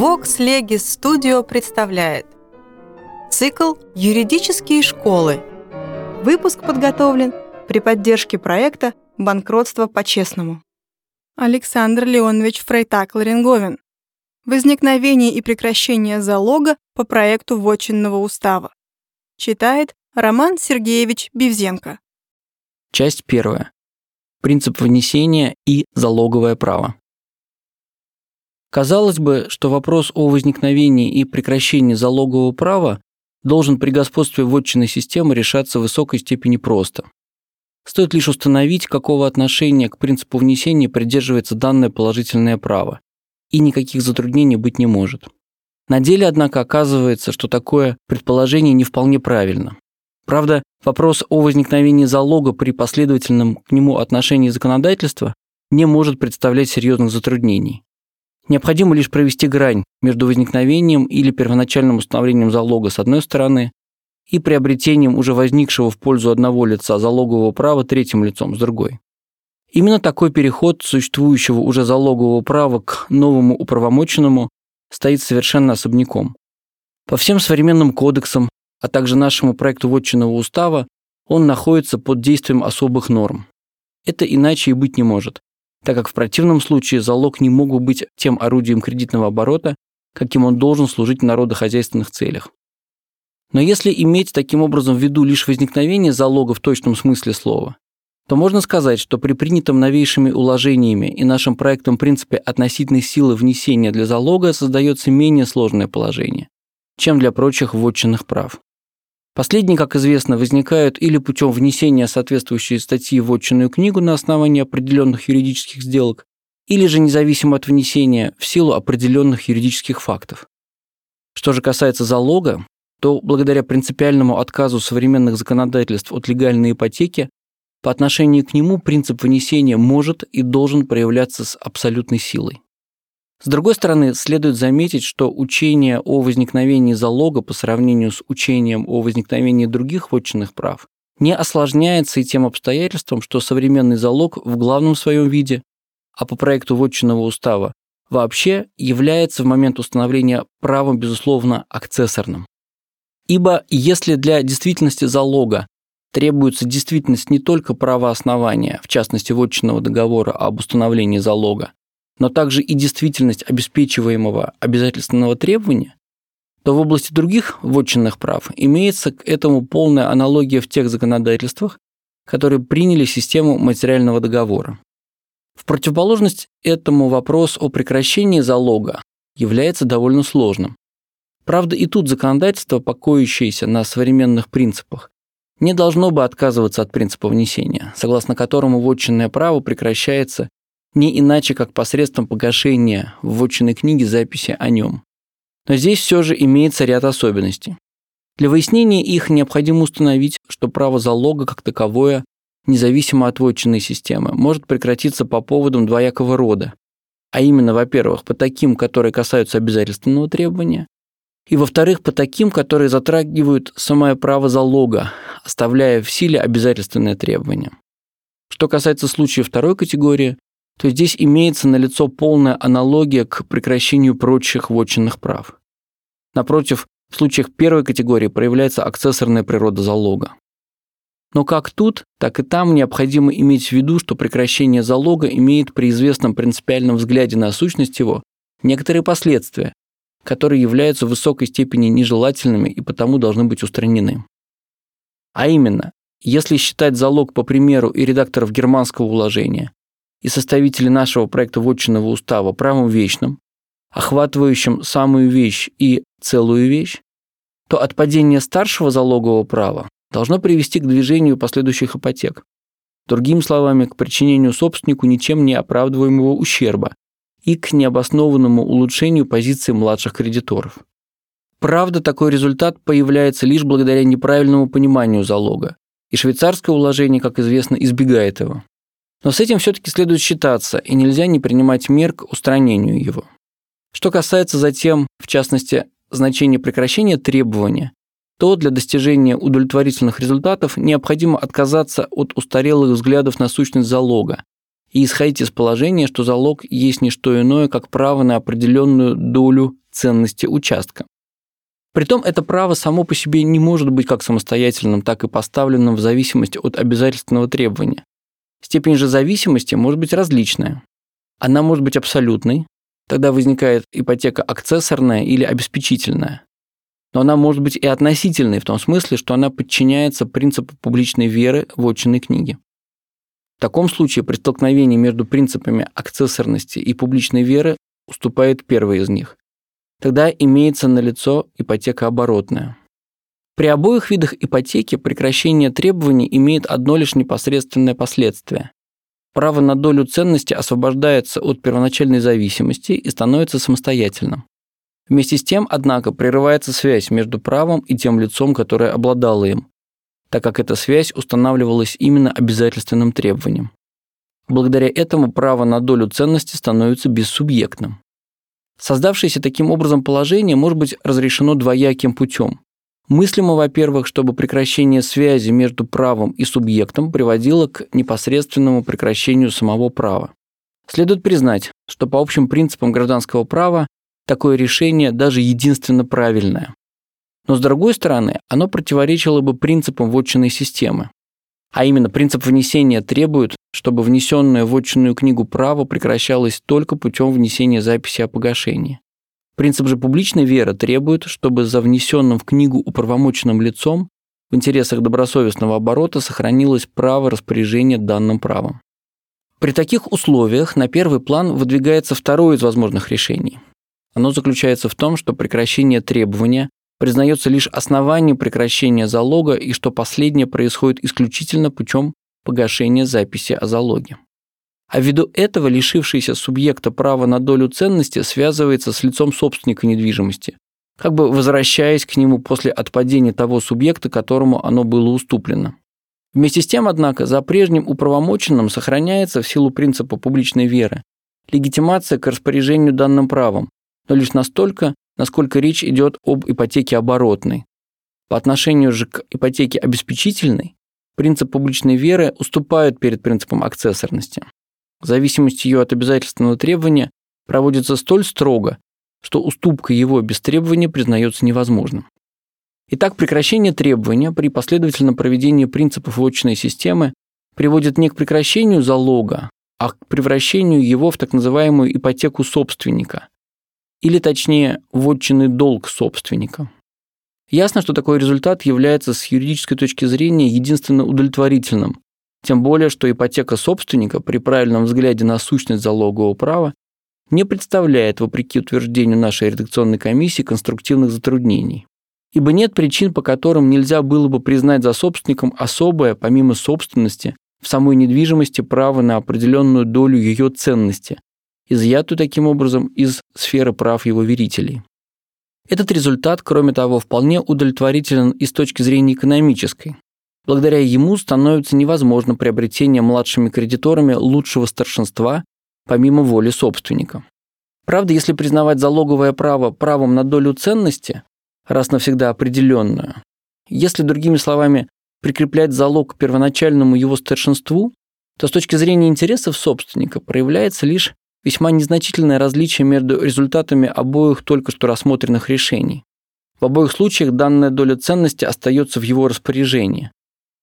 Vox Legis Studio представляет Цикл «Юридические школы». Выпуск подготовлен при поддержке проекта «Банкротство по-честному». Александр Леонович Фрейтак-Ларинговин. Возникновение и прекращение залога по проекту Вотчинного устава. Читает Роман Сергеевич Бивзенко. Часть первая. Принцип внесения и залоговое право. Казалось бы, что вопрос о возникновении и прекращении залогового права должен при господстве вотчинной системы решаться в высокой степени просто. Стоит лишь установить, какого отношения к принципу внесения придерживается данное положительное право, и никаких затруднений быть не может. На деле, однако, оказывается, что такое предположение не вполне правильно. Правда, вопрос о возникновении залога при последовательном к нему отношении законодательства не может представлять серьезных затруднений. Необходимо лишь провести грань между возникновением или первоначальным установлением залога с одной стороны и приобретением уже возникшего в пользу одного лица залогового права третьим лицом с другой. Именно такой переход существующего уже залогового права к новому управомоченному стоит совершенно особняком. По всем современным кодексам, а также нашему проекту вотчинного устава, он находится под действием особых норм. Это иначе и быть не может так как в противном случае залог не мог бы быть тем орудием кредитного оборота, каким он должен служить в народохозяйственных целях. Но если иметь таким образом в виду лишь возникновение залога в точном смысле слова, то можно сказать, что при принятом новейшими уложениями и нашим проектом принципе относительной силы внесения для залога создается менее сложное положение, чем для прочих вотчинных прав. Последние, как известно, возникают или путем внесения соответствующей статьи в отчинную книгу на основании определенных юридических сделок, или же независимо от внесения в силу определенных юридических фактов. Что же касается залога, то благодаря принципиальному отказу современных законодательств от легальной ипотеки, по отношению к нему принцип внесения может и должен проявляться с абсолютной силой. С другой стороны, следует заметить, что учение о возникновении залога по сравнению с учением о возникновении других вотчинных прав не осложняется и тем обстоятельством, что современный залог в главном своем виде, а по проекту вотчинного устава, вообще является в момент установления правом, безусловно, акцессорным. Ибо если для действительности залога требуется действительность не только права основания, в частности, вотчинного договора об установлении залога, но также и действительность обеспечиваемого обязательственного требования, то в области других вотчинных прав имеется к этому полная аналогия в тех законодательствах, которые приняли систему материального договора. В противоположность этому вопрос о прекращении залога является довольно сложным. Правда, и тут законодательство, покоящееся на современных принципах, не должно бы отказываться от принципа внесения, согласно которому вотчинное право прекращается не иначе, как посредством погашения в вотчинной книге записи о нем. Но здесь все же имеется ряд особенностей. Для выяснения их необходимо установить, что право залога как таковое, независимо от вотчинной системы, может прекратиться по поводам двоякого рода, а именно, во-первых, по таким, которые касаются обязательственного требования, и, во-вторых, по таким, которые затрагивают самое право залога, оставляя в силе обязательственное требование. Что касается случая второй категории, то здесь имеется налицо полная аналогия к прекращению прочих вотчинных прав. Напротив, в случаях первой категории проявляется акцессорная природа залога. Но как тут, так и там необходимо иметь в виду, что прекращение залога имеет при известном принципиальном взгляде на сущность его некоторые последствия, которые являются в высокой степени нежелательными и потому должны быть устранены. А именно, если считать залог по примеру и редакторов германского уложения, и составители нашего проекта вотчинного устава правом вечным, охватывающим самую вещь и целую вещь, то отпадение старшего залогового права должно привести к движению последующих ипотек. Другими словами, к причинению собственнику ничем не оправдываемого ущерба и к необоснованному улучшению позиции младших кредиторов. Правда, такой результат появляется лишь благодаря неправильному пониманию залога, и швейцарское уложение, как известно, избегает его. Но с этим все-таки следует считаться, и нельзя не принимать мер к устранению его. Что касается затем, в частности, значения прекращения требования, то для достижения удовлетворительных результатов необходимо отказаться от устарелых взглядов на сущность залога и исходить из положения, что залог есть не что иное, как право на определенную долю ценности участка. Притом это право само по себе не может быть как самостоятельным, так и поставленным в зависимости от обязательственного требования. Степень же зависимости может быть различная. Она может быть абсолютной, тогда возникает ипотека акцессорная или обеспечительная. Но она может быть и относительной в том смысле, что она подчиняется принципу публичной веры в отчинной книге. В таком случае при столкновении между принципами акцессорности и публичной веры уступает первый из них. Тогда имеется налицо ипотека оборотная. При обоих видах ипотеки прекращение требований имеет одно лишь непосредственное последствие. Право на долю ценности освобождается от первоначальной зависимости и становится самостоятельным. Вместе с тем, однако, прерывается связь между правом и тем лицом, которое обладало им, так как эта связь устанавливалась именно обязательственным требованием. Благодаря этому право на долю ценности становится бессубъектным. Создавшееся таким образом положение может быть разрешено двояким путем. Мыслимо, во-первых, чтобы прекращение связи между правом и субъектом приводило к непосредственному прекращению самого права. Следует признать, что по общим принципам гражданского права такое решение даже единственно правильное. Но с другой стороны, оно противоречило бы принципам вотчинной системы. А именно, принцип внесения требует, чтобы внесенное в вотчинную книгу право прекращалось только путем внесения записи о погашении. Принцип же публичной веры требует, чтобы за внесенным в книгу управомоченным лицом в интересах добросовестного оборота сохранилось право распоряжения данным правом. При таких условиях на первый план выдвигается второе из возможных решений. Оно заключается в том, что прекращение требования признается лишь основанием прекращения залога и что последнее происходит исключительно путем погашения записи о залоге. А ввиду этого лишившийся субъекта права на долю ценности связывается с лицом собственника недвижимости, как бы возвращаясь к нему после отпадения того субъекта, которому оно было уступлено. Вместе с тем, однако, за прежним управомоченным сохраняется в силу принципа публичной веры легитимация к распоряжению данным правом, но лишь настолько, насколько речь идет об ипотеке оборотной. По отношению же к ипотеке обеспечительной, принцип публичной веры уступает перед принципом акцессорности. Зависимость ее от обязательственного требования проводится столь строго, что уступка его без требования признается невозможным. Итак, прекращение требования при последовательном проведении принципов вотчинной системы приводит не к прекращению залога, а к превращению его в так называемую ипотеку собственника, или точнее, вотчинный долг собственника. Ясно, что такой результат является с юридической точки зрения единственно удовлетворительным, тем более, что ипотека собственника при правильном взгляде на сущность залогового права не представляет, вопреки утверждению нашей редакционной комиссии, конструктивных затруднений. Ибо нет причин, по которым нельзя было бы признать за собственником особое, помимо собственности, в самой недвижимости право на определенную долю ее ценности, изъятую таким образом из сферы прав его верителей. Этот результат, кроме того, вполне удовлетворителен и с точки зрения экономической. Благодаря ему становится невозможно приобретение младшими кредиторами лучшего старшинства помимо воли собственника. Правда, если признавать залоговое право правом на долю ценности, раз навсегда определенную, если, другими словами, прикреплять залог к первоначальному его старшинству, то с точки зрения интересов собственника проявляется лишь весьма незначительное различие между результатами обоих только что рассмотренных решений. В обоих случаях данная доля ценности остается в его распоряжении.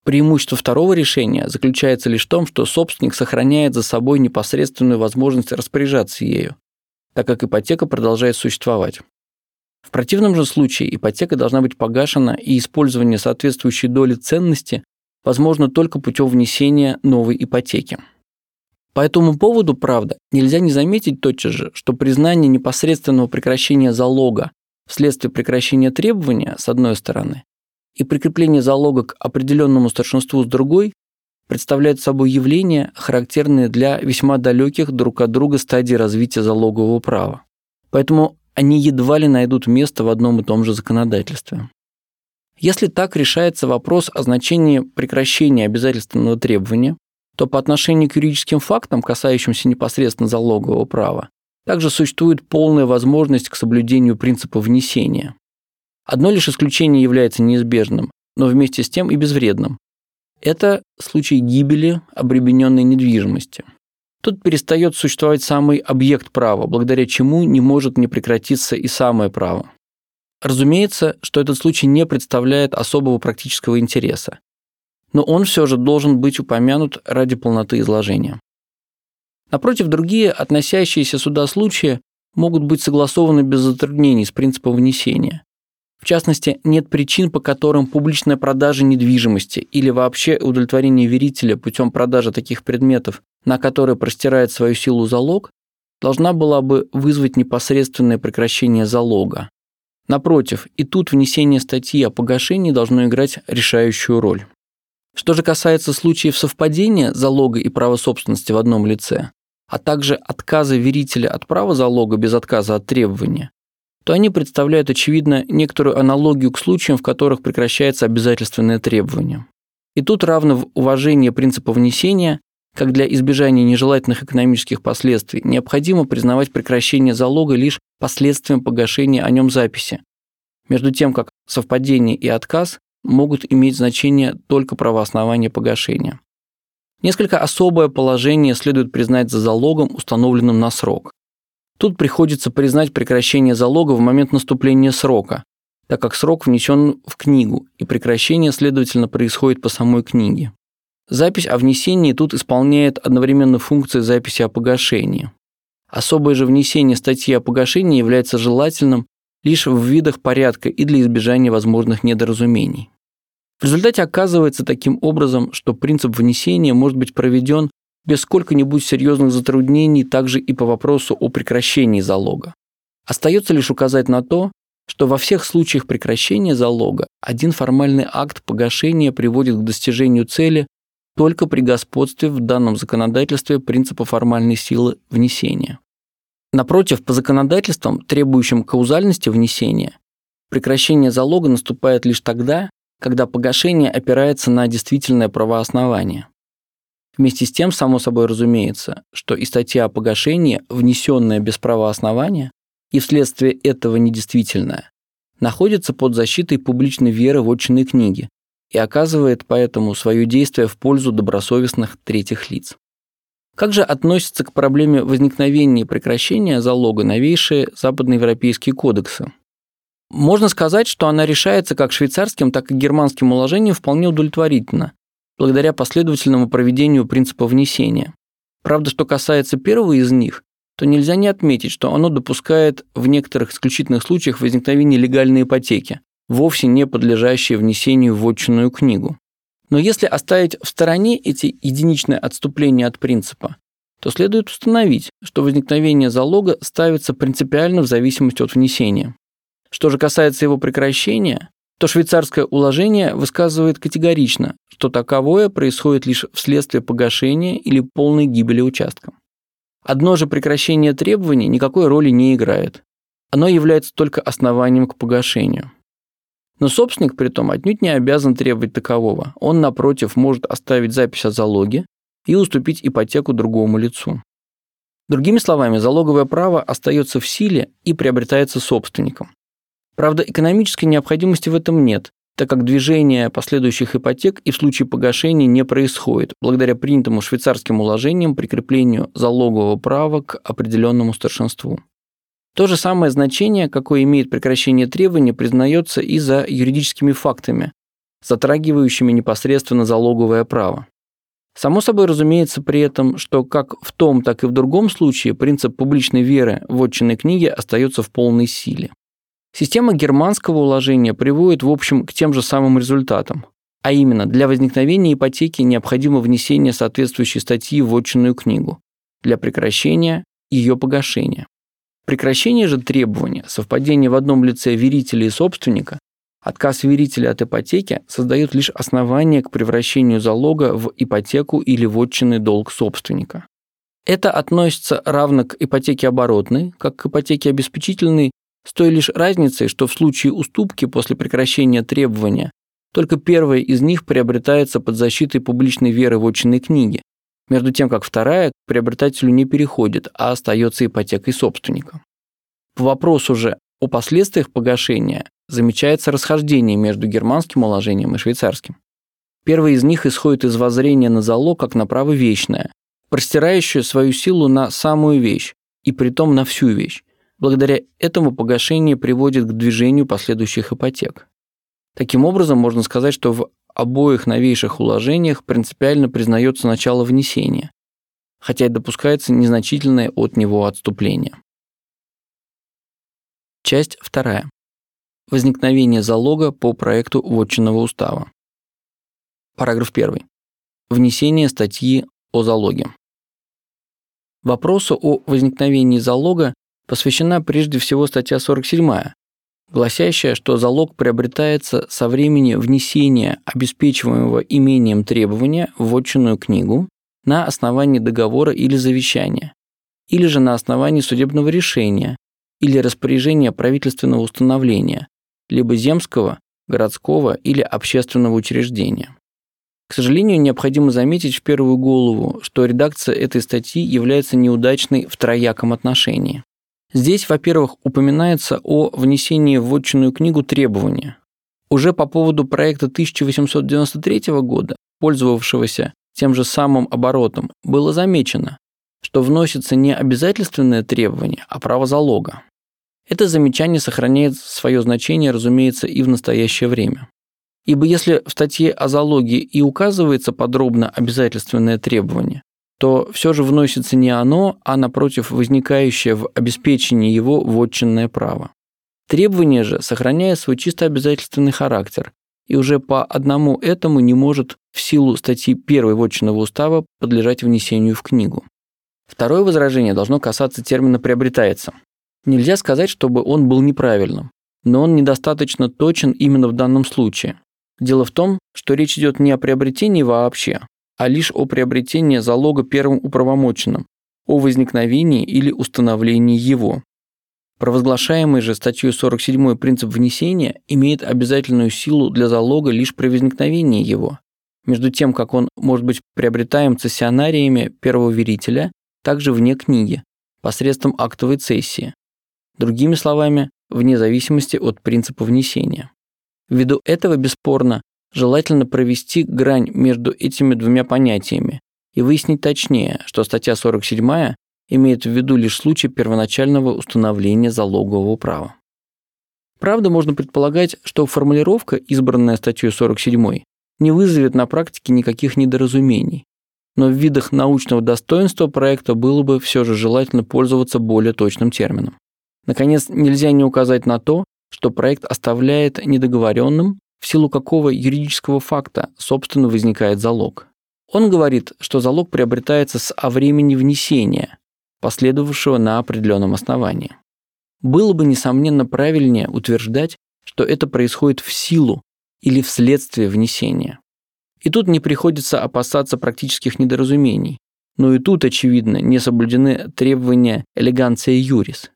Преимущество второго решения заключается лишь в том, что собственник сохраняет за собой непосредственную возможность распоряжаться ею, так как ипотека продолжает существовать. В противном же случае ипотека должна быть погашена и использование соответствующей доли ценности возможно только путем внесения новой ипотеки. По этому поводу, правда, нельзя не заметить тотчас же, что признание непосредственного прекращения залога вследствие прекращения требования, с одной стороны, и прикрепление залога к определенному старшинству с другой, представляет собой явления, характерные для весьма далеких друг от друга стадий развития залогового права. Поэтому они едва ли найдут место в одном и том же законодательстве. Если так решается вопрос о значении прекращения обязательственного требования, то по отношению к юридическим фактам, касающимся непосредственно залогового права, также существует полная возможность к соблюдению принципа внесения. Одно лишь исключение является неизбежным, но вместе с тем и безвредным. Это случай гибели обремененной недвижимости. Тут перестает существовать самый объект права, благодаря чему не может не прекратиться и самое право. Разумеется, что этот случай не представляет особого практического интереса, но он все же должен быть упомянут ради полноты изложения. Напротив, другие, относящиеся сюда случаи, могут быть согласованы без затруднений с принципом внесения. В частности, нет причин, по которым публичная продажа недвижимости или вообще удовлетворение верителя путем продажи таких предметов, на которые простирает свою силу залог, должна была бы вызвать непосредственное прекращение залога. Напротив, и тут внесение статьи о погашении должно играть решающую роль. Что же касается случаев совпадения залога и права собственности в одном лице, а также отказа верителя от права залога без отказа от требования, то они представляют, очевидно, некоторую аналогию к случаям, в которых прекращается обязательственное требование. И тут равно в уважении принципа внесения, как для избежания нежелательных экономических последствий, необходимо признавать прекращение залога лишь последствием погашения о нем записи, между тем как совпадение и отказ могут иметь значение только правооснования погашения. Несколько особое положение следует признать за залогом, установленным на срок. Тут приходится признать прекращение залога в момент наступления срока, так как срок внесен в книгу, и прекращение, следовательно, происходит по самой книге. Запись о внесении тут исполняет одновременно функции записи о погашении. Особое же внесение статьи о погашении является желательным лишь в видах порядка и для избежания возможных недоразумений. В результате оказывается таким образом, что принцип внесения может быть проведен без сколько-нибудь серьезных затруднений также и по вопросу о прекращении залога. Остается лишь указать на то, что во всех случаях прекращения залога один формальный акт погашения приводит к достижению цели только при господстве в данном законодательстве принципа формальной силы внесения. Напротив, по законодательствам, требующим каузальности внесения, прекращение залога наступает лишь тогда, когда погашение опирается на действительное правооснование. Вместе с тем, само собой разумеется, что и статья о погашении, внесенная без права основания, и вследствие этого недействительная, находится под защитой публичной веры в отчинной книги и оказывает поэтому свое действие в пользу добросовестных третьих лиц. Как же относятся к проблеме возникновения и прекращения залога новейшие западноевропейские кодексы? Можно сказать, что она решается как швейцарским, так и германским уложением вполне удовлетворительно, благодаря последовательному проведению принципа внесения. Правда, что касается первого из них, то нельзя не отметить, что оно допускает в некоторых исключительных случаях возникновение легальной ипотеки, вовсе не подлежащей внесению в отчинную книгу. Но если оставить в стороне эти единичные отступления от принципа, то следует установить, что возникновение залога ставится принципиально в зависимости от внесения. Что же касается его прекращения, то швейцарское уложение высказывает категорично, что таковое происходит лишь вследствие погашения или полной гибели участка. Одно же прекращение требований никакой роли не играет. Оно является только основанием к погашению. Но собственник при том отнюдь не обязан требовать такового. Он, напротив, может оставить запись о залоге и уступить ипотеку другому лицу. Другими словами, залоговое право остается в силе и приобретается собственником. Правда, экономической необходимости в этом нет, так как движение последующих ипотек и в случае погашения не происходит, благодаря принятому швейцарским уложениям прикреплению залогового права к определенному старшинству. То же самое значение, какое имеет прекращение требования, признается и за юридическими фактами, затрагивающими непосредственно залоговое право. Само собой разумеется при этом, что как в том, так и в другом случае принцип публичной веры в отчинной книге остается в полной силе. Система германского уложения приводит, в общем, к тем же самым результатам. А именно, для возникновения ипотеки необходимо внесение соответствующей статьи в отчинную книгу для прекращения ее погашения. Прекращение же требования, совпадение в одном лице верителя и собственника, отказ верителя от ипотеки создает лишь основание к превращению залога в ипотеку или в отчинный долг собственника. Это относится равно к ипотеке оборотной, как к ипотеке обеспечительной с той лишь разницей, что в случае уступки после прекращения требования только первая из них приобретается под защитой публичной веры в отчинной книге, между тем как вторая к приобретателю не переходит, а остается ипотекой собственника. По вопросу же о последствиях погашения замечается расхождение между германским уложением и швейцарским. Первый из них исходит из воззрения на залог как на право вечное, простирающую свою силу на самую вещь, и притом на всю вещь. Благодаря этому погашение приводит к движению последующих ипотек. Таким образом, можно сказать, что в обоих новейших уложениях принципиально признается начало внесения, хотя и допускается незначительное от него отступление. Часть вторая. Возникновение залога по проекту Вотчинного устава. Параграф 1. Внесение статьи о залоге. Вопросу о возникновении залога посвящена прежде всего статья 47, гласящая, что залог приобретается со времени внесения обеспечиваемого имением требования в вотчинную книгу на основании договора или завещания, или же на основании судебного решения или распоряжения правительственного установления, либо земского, городского или общественного учреждения. К сожалению, необходимо заметить в первую голову, что редакция этой статьи является неудачной в трояком отношении. Здесь, во-первых, упоминается о внесении в вотчинную книгу требования. Уже по поводу проекта 1893 года, пользовавшегося тем же самым оборотом, было замечено, что вносится не обязательственное требование, а право залога. Это замечание сохраняет свое значение, разумеется, и в настоящее время. Ибо если в статье о залоге и указывается подробно обязательственное требование, то все же вносится не оно, а напротив возникающее в обеспечении его вотчинное право. Требование же сохраняет свой чисто обязательственный характер и уже по одному этому не может в силу статьи 1 вотчинного устава подлежать внесению в книгу. Второе возражение должно касаться термина «приобретается». Нельзя сказать, чтобы он был неправильным, но он недостаточно точен именно в данном случае. Дело в том, что речь идет не о приобретении вообще, а лишь о приобретении залога первым управомоченным, о возникновении или установлении его. Провозглашаемый же статьей 47 принцип внесения имеет обязательную силу для залога лишь при возникновении его, между тем, как он может быть приобретаем цессионариями первого верителя, также вне книги, посредством актовой цессии. Другими словами, вне зависимости от принципа внесения. Ввиду этого, бесспорно, желательно провести грань между этими двумя понятиями и выяснить точнее, что статья 47 имеет в виду лишь случай первоначального установления залогового права. Правда, можно предполагать, что формулировка, избранная статьей 47, не вызовет на практике никаких недоразумений, но в видах научного достоинства проекта было бы все же желательно пользоваться более точным термином. Наконец, нельзя не указать на то, что проект оставляет недоговоренным, в силу какого юридического факта, собственно, возникает залог. Он говорит, что залог приобретается с о времени внесения, последовавшего на определенном основании. Было бы, несомненно, правильнее утверждать, что это происходит в силу или вследствие внесения. И тут не приходится опасаться практических недоразумений, но и тут, очевидно, не соблюдены требования элеганция юрис.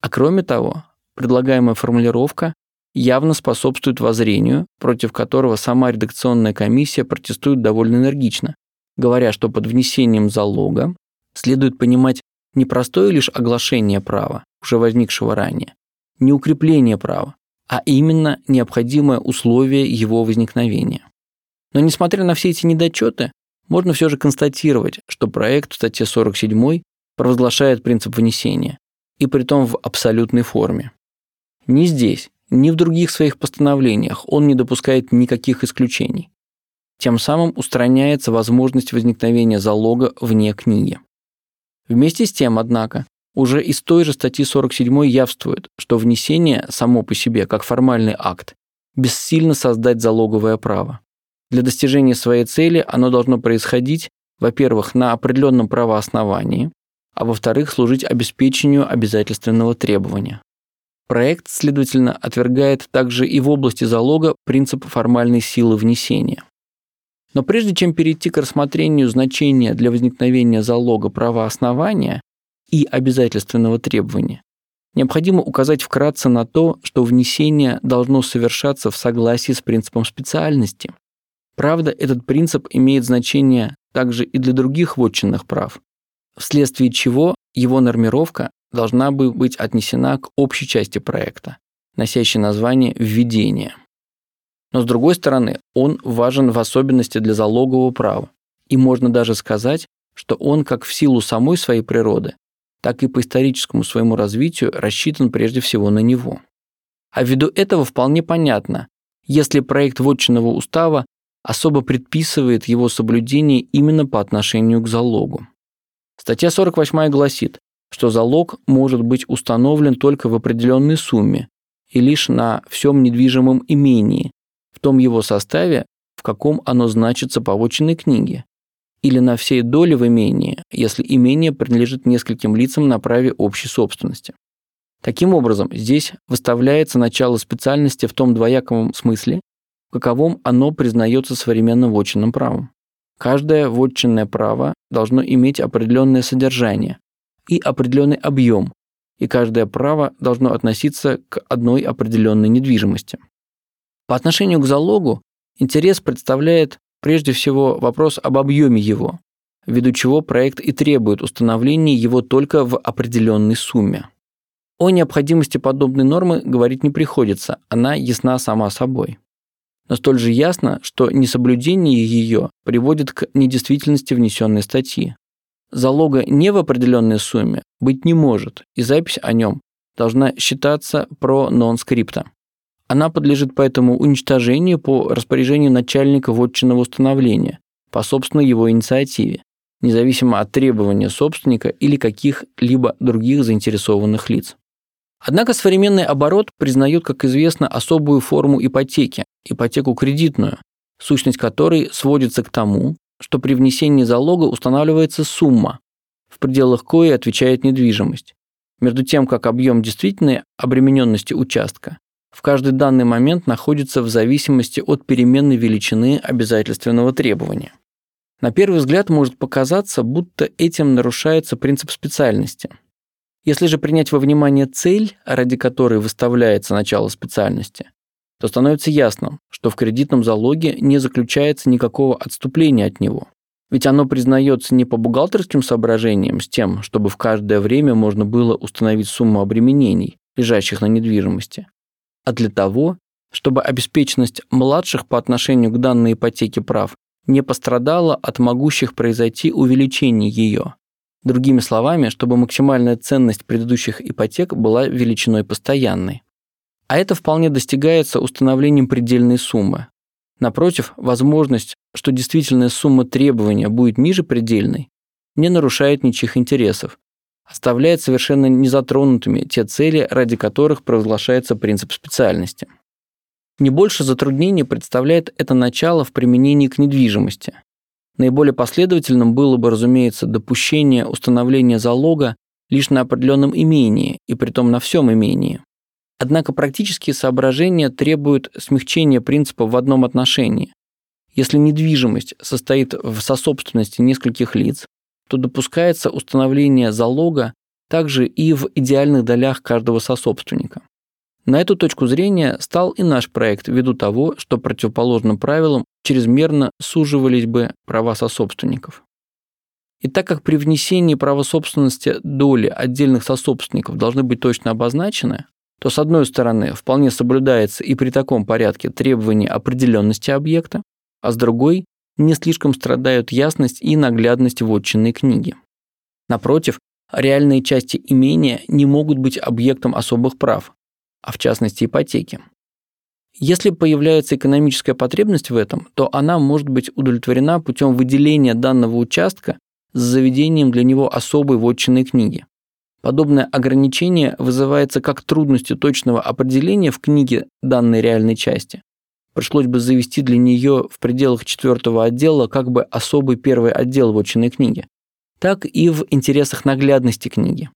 А кроме того, предлагаемая формулировка явно способствует воззрению, против которого сама редакционная комиссия протестует довольно энергично, говоря, что под внесением залога следует понимать не простое лишь оглашение права, уже возникшего ранее, не укрепление права, а именно необходимое условие его возникновения. Но несмотря на все эти недочеты, можно все же констатировать, что проект в статье 47 провозглашает принцип внесения, и притом в абсолютной форме. Ни здесь, ни в других своих постановлениях он не допускает никаких исключений. Тем самым устраняется возможность возникновения залога вне книги. Вместе с тем, однако, уже из той же статьи 47 явствует, что внесение само по себе, как формальный акт, бессильно создать залоговое право. Для достижения своей цели оно должно происходить, во-первых, на определенном правоосновании, а во-вторых, служить обеспечению обязательственного требования. Проект, следовательно, отвергает также и в области залога принцип формальной силы внесения. Но прежде чем перейти к рассмотрению значения для возникновения залога правоооснования и обязательственного требования, необходимо указать вкратце на то, что внесение должно совершаться в согласии с принципом специальности. Правда, этот принцип имеет значение также и для других вотчинных прав, вследствие чего его нормировка должна бы быть отнесена к общей части проекта, носящей название «введение». Но с другой стороны, он важен в особенности для залогового права, и можно даже сказать, что он как в силу самой своей природы, так и по историческому своему развитию рассчитан прежде всего на него. А ввиду этого вполне понятно, если проект вотчинного устава особо предписывает его соблюдение именно по отношению к залогу. Статья 48 гласит, что залог может быть установлен только в определенной сумме и лишь на всем недвижимом имении, в том его составе, в каком оно значится по вотчинной книге, или на всей доле в имении, если имение принадлежит нескольким лицам на праве общей собственности. Таким образом, здесь выставляется начало специальности в том двояком смысле, в каковом оно признается современным вотчинным правом. Каждое вотчинное право должно иметь определенное содержание и определенный объем, и каждое право должно относиться к одной определенной недвижимости. По отношению к залогу интерес представляет прежде всего вопрос об объеме его, ввиду чего проект и требует установления его только в определенной сумме. О необходимости подобной нормы говорить не приходится, она ясна сама собой но столь же ясно, что несоблюдение ее приводит к недействительности внесенной статьи. Залога не в определенной сумме быть не может, и запись о нем должна считаться про нон-скрипта. Она подлежит поэтому уничтожению по распоряжению начальника вотчинного установления по собственной его инициативе, независимо от требования собственника или каких-либо других заинтересованных лиц. Однако современный оборот признает, как известно, особую форму ипотеки, ипотеку кредитную, сущность которой сводится к тому, что при внесении залога устанавливается сумма, в пределах коей отвечает недвижимость, между тем как объем действительной обремененности участка в каждый данный момент находится в зависимости от переменной величины обязательственного требования. На первый взгляд может показаться, будто этим нарушается принцип специальности – если же принять во внимание цель, ради которой выставляется начало специальности, то становится ясно, что в кредитном залоге не заключается никакого отступления от него. Ведь оно признается не по бухгалтерским соображениям с тем, чтобы в каждое время можно было установить сумму обременений, лежащих на недвижимости, а для того, чтобы обеспеченность младших по отношению к данной ипотеке прав не пострадала от могущих произойти увеличений ее. Другими словами, чтобы максимальная ценность предыдущих ипотек была величиной постоянной. А это вполне достигается установлением предельной суммы. Напротив, возможность, что действительная сумма требования будет ниже предельной, не нарушает ничьих интересов, оставляет совершенно незатронутыми те цели, ради которых провозглашается принцип специальности. Не больше затруднений представляет это начало в применении к недвижимости. Наиболее последовательным было бы, разумеется, допущение установления залога лишь на определенном имении, и притом на всем имении. Однако практические соображения требуют смягчения принципа в одном отношении. Если недвижимость состоит в сособственности нескольких лиц, то допускается установление залога также и в идеальных долях каждого сособственника. На эту точку зрения стал и наш проект ввиду того, что противоположным правилам чрезмерно суживались бы права сособственников. И так как при внесении права собственности доли отдельных сособственников должны быть точно обозначены, то с одной стороны вполне соблюдается и при таком порядке требование определенности объекта, а с другой не слишком страдают ясность и наглядность вотчинной книги. Напротив, реальные части имения не могут быть объектом особых прав, а в частности ипотеки. Если появляется экономическая потребность в этом, то она может быть удовлетворена путем выделения данного участка с заведением для него особой вотчинной книги. Подобное ограничение вызывается как трудностью точного определения в книге данной реальной части. Пришлось бы завести для нее в пределах четвертого отдела как бы особый первый отдел вотчинной книги, так и в интересах наглядности книги.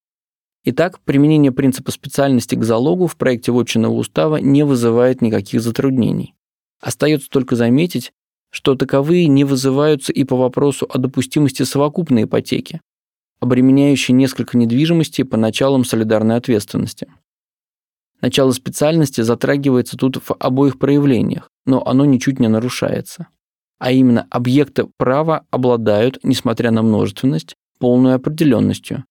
Итак, применение принципа специальности к залогу в проекте вотчинного устава не вызывает никаких затруднений. Остается только заметить, что таковые не вызываются и по вопросу о допустимости совокупной ипотеки, обременяющей несколько недвижимостей по началам солидарной ответственности. Начало специальности затрагивается тут в обоих проявлениях, но оно ничуть не нарушается. А именно, объекты права обладают, несмотря на множественность, полной определенностью,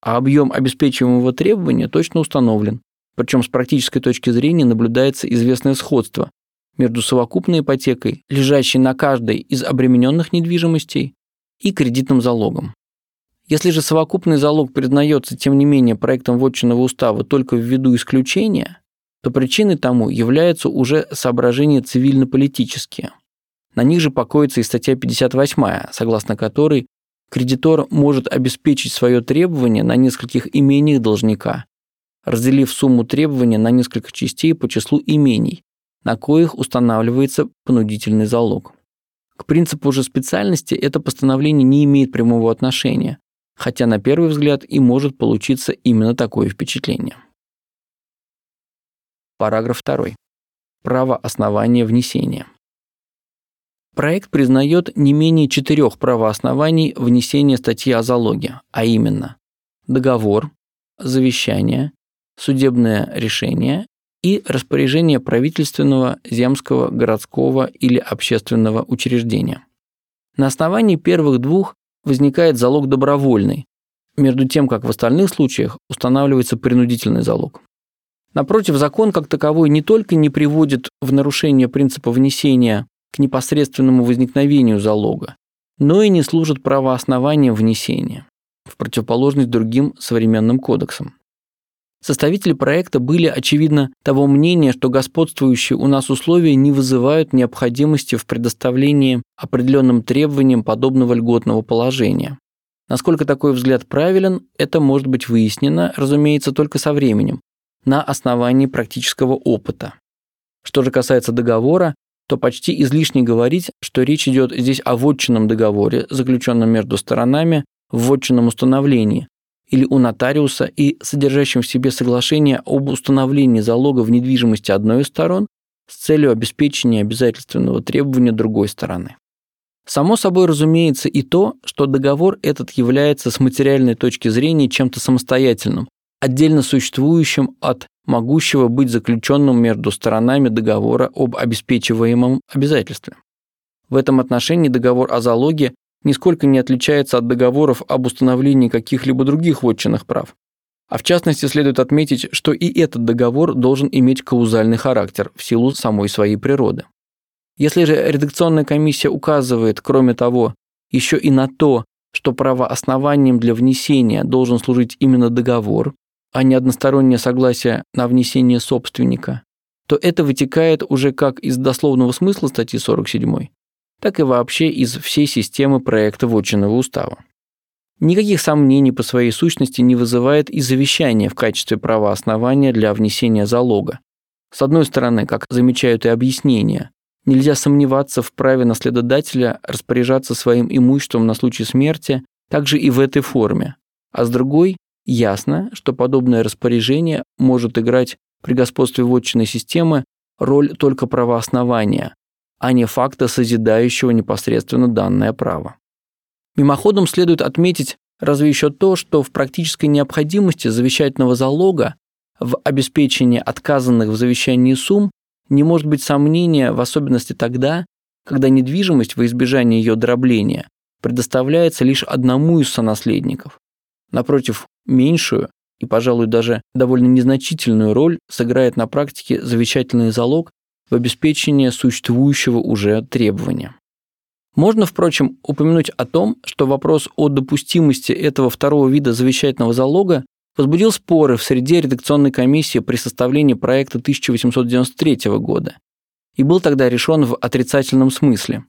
а объем обеспечиваемого требования точно установлен. Причем с практической точки зрения наблюдается известное сходство между совокупной ипотекой, лежащей на каждой из обремененных недвижимостей, и кредитным залогом. Если же совокупный залог признается, тем не менее, проектом вотчинного устава только ввиду исключения, то причиной тому являются уже соображения цивильно-политические. На них же покоится и статья 58, согласно которой кредитор может обеспечить свое требование на нескольких имениях должника, разделив сумму требования на несколько частей по числу имений, на коих устанавливается понудительный залог. К принципу же специальности это постановление не имеет прямого отношения, хотя на первый взгляд и может получиться именно такое впечатление. Параграф 2. Право основания внесения. Проект признает не менее четырех правооснований внесения статьи о залоге, а именно договор, завещание, судебное решение и распоряжение правительственного, земского, городского или общественного учреждения. На основании первых двух возникает залог добровольный, между тем, как в остальных случаях устанавливается принудительный залог. Напротив, закон как таковой не только не приводит в нарушение принципа внесения к непосредственному возникновению залога, но и не служит правооснованием внесения, в противоположность другим современным кодексам. Составители проекта были, очевидно, того мнения, что господствующие у нас условия не вызывают необходимости в предоставлении определенным требованиям подобного льготного положения. Насколько такой взгляд правилен, это может быть выяснено, разумеется, только со временем, на основании практического опыта. Что же касается договора, то почти излишне говорить, что речь идет здесь о вотчинном договоре, заключенном между сторонами в вотчинном установлении, или у нотариуса и содержащим в себе соглашение об установлении залога в недвижимости одной из сторон с целью обеспечения обязательственного требования другой стороны. Само собой разумеется и то, что договор этот является с материальной точки зрения чем-то самостоятельным, отдельно существующим от могущего быть заключенным между сторонами договора об обеспечиваемом обязательстве. В этом отношении договор о залоге нисколько не отличается от договоров об установлении каких-либо других вотчинных прав. А в частности, следует отметить, что и этот договор должен иметь каузальный характер в силу самой своей природы. Если же редакционная комиссия указывает, кроме того, еще и на то, что правооснованием для внесения должен служить именно договор, а не одностороннее согласие на внесение собственника, то это вытекает уже как из дословного смысла статьи 47, так и вообще из всей системы проекта вотчинного устава. Никаких сомнений по своей сущности не вызывает и завещание в качестве правоооснования для внесения залога. С одной стороны, как замечают и объяснения, нельзя сомневаться в праве наследодателя распоряжаться своим имуществом на случай смерти, также и в этой форме. А с другой, ясно, что подобное распоряжение может играть при господстве вотчинной системы роль только правооснования, а не факта, созидающего непосредственно данное право. Мимоходом следует отметить разве еще то, что в практической необходимости завещательного залога в обеспечении отказанных в завещании сумм не может быть сомнения, в особенности тогда, когда недвижимость во избежание ее дробления предоставляется лишь одному из сонаследников. Напротив, меньшую и, пожалуй, даже довольно незначительную роль сыграет на практике завещательный залог в обеспечение существующего уже требования. Можно, впрочем, упомянуть о том, что вопрос о допустимости этого второго вида завещательного залога возбудил споры в среде редакционной комиссии при составлении проекта 1893 года и был тогда решен в отрицательном смысле.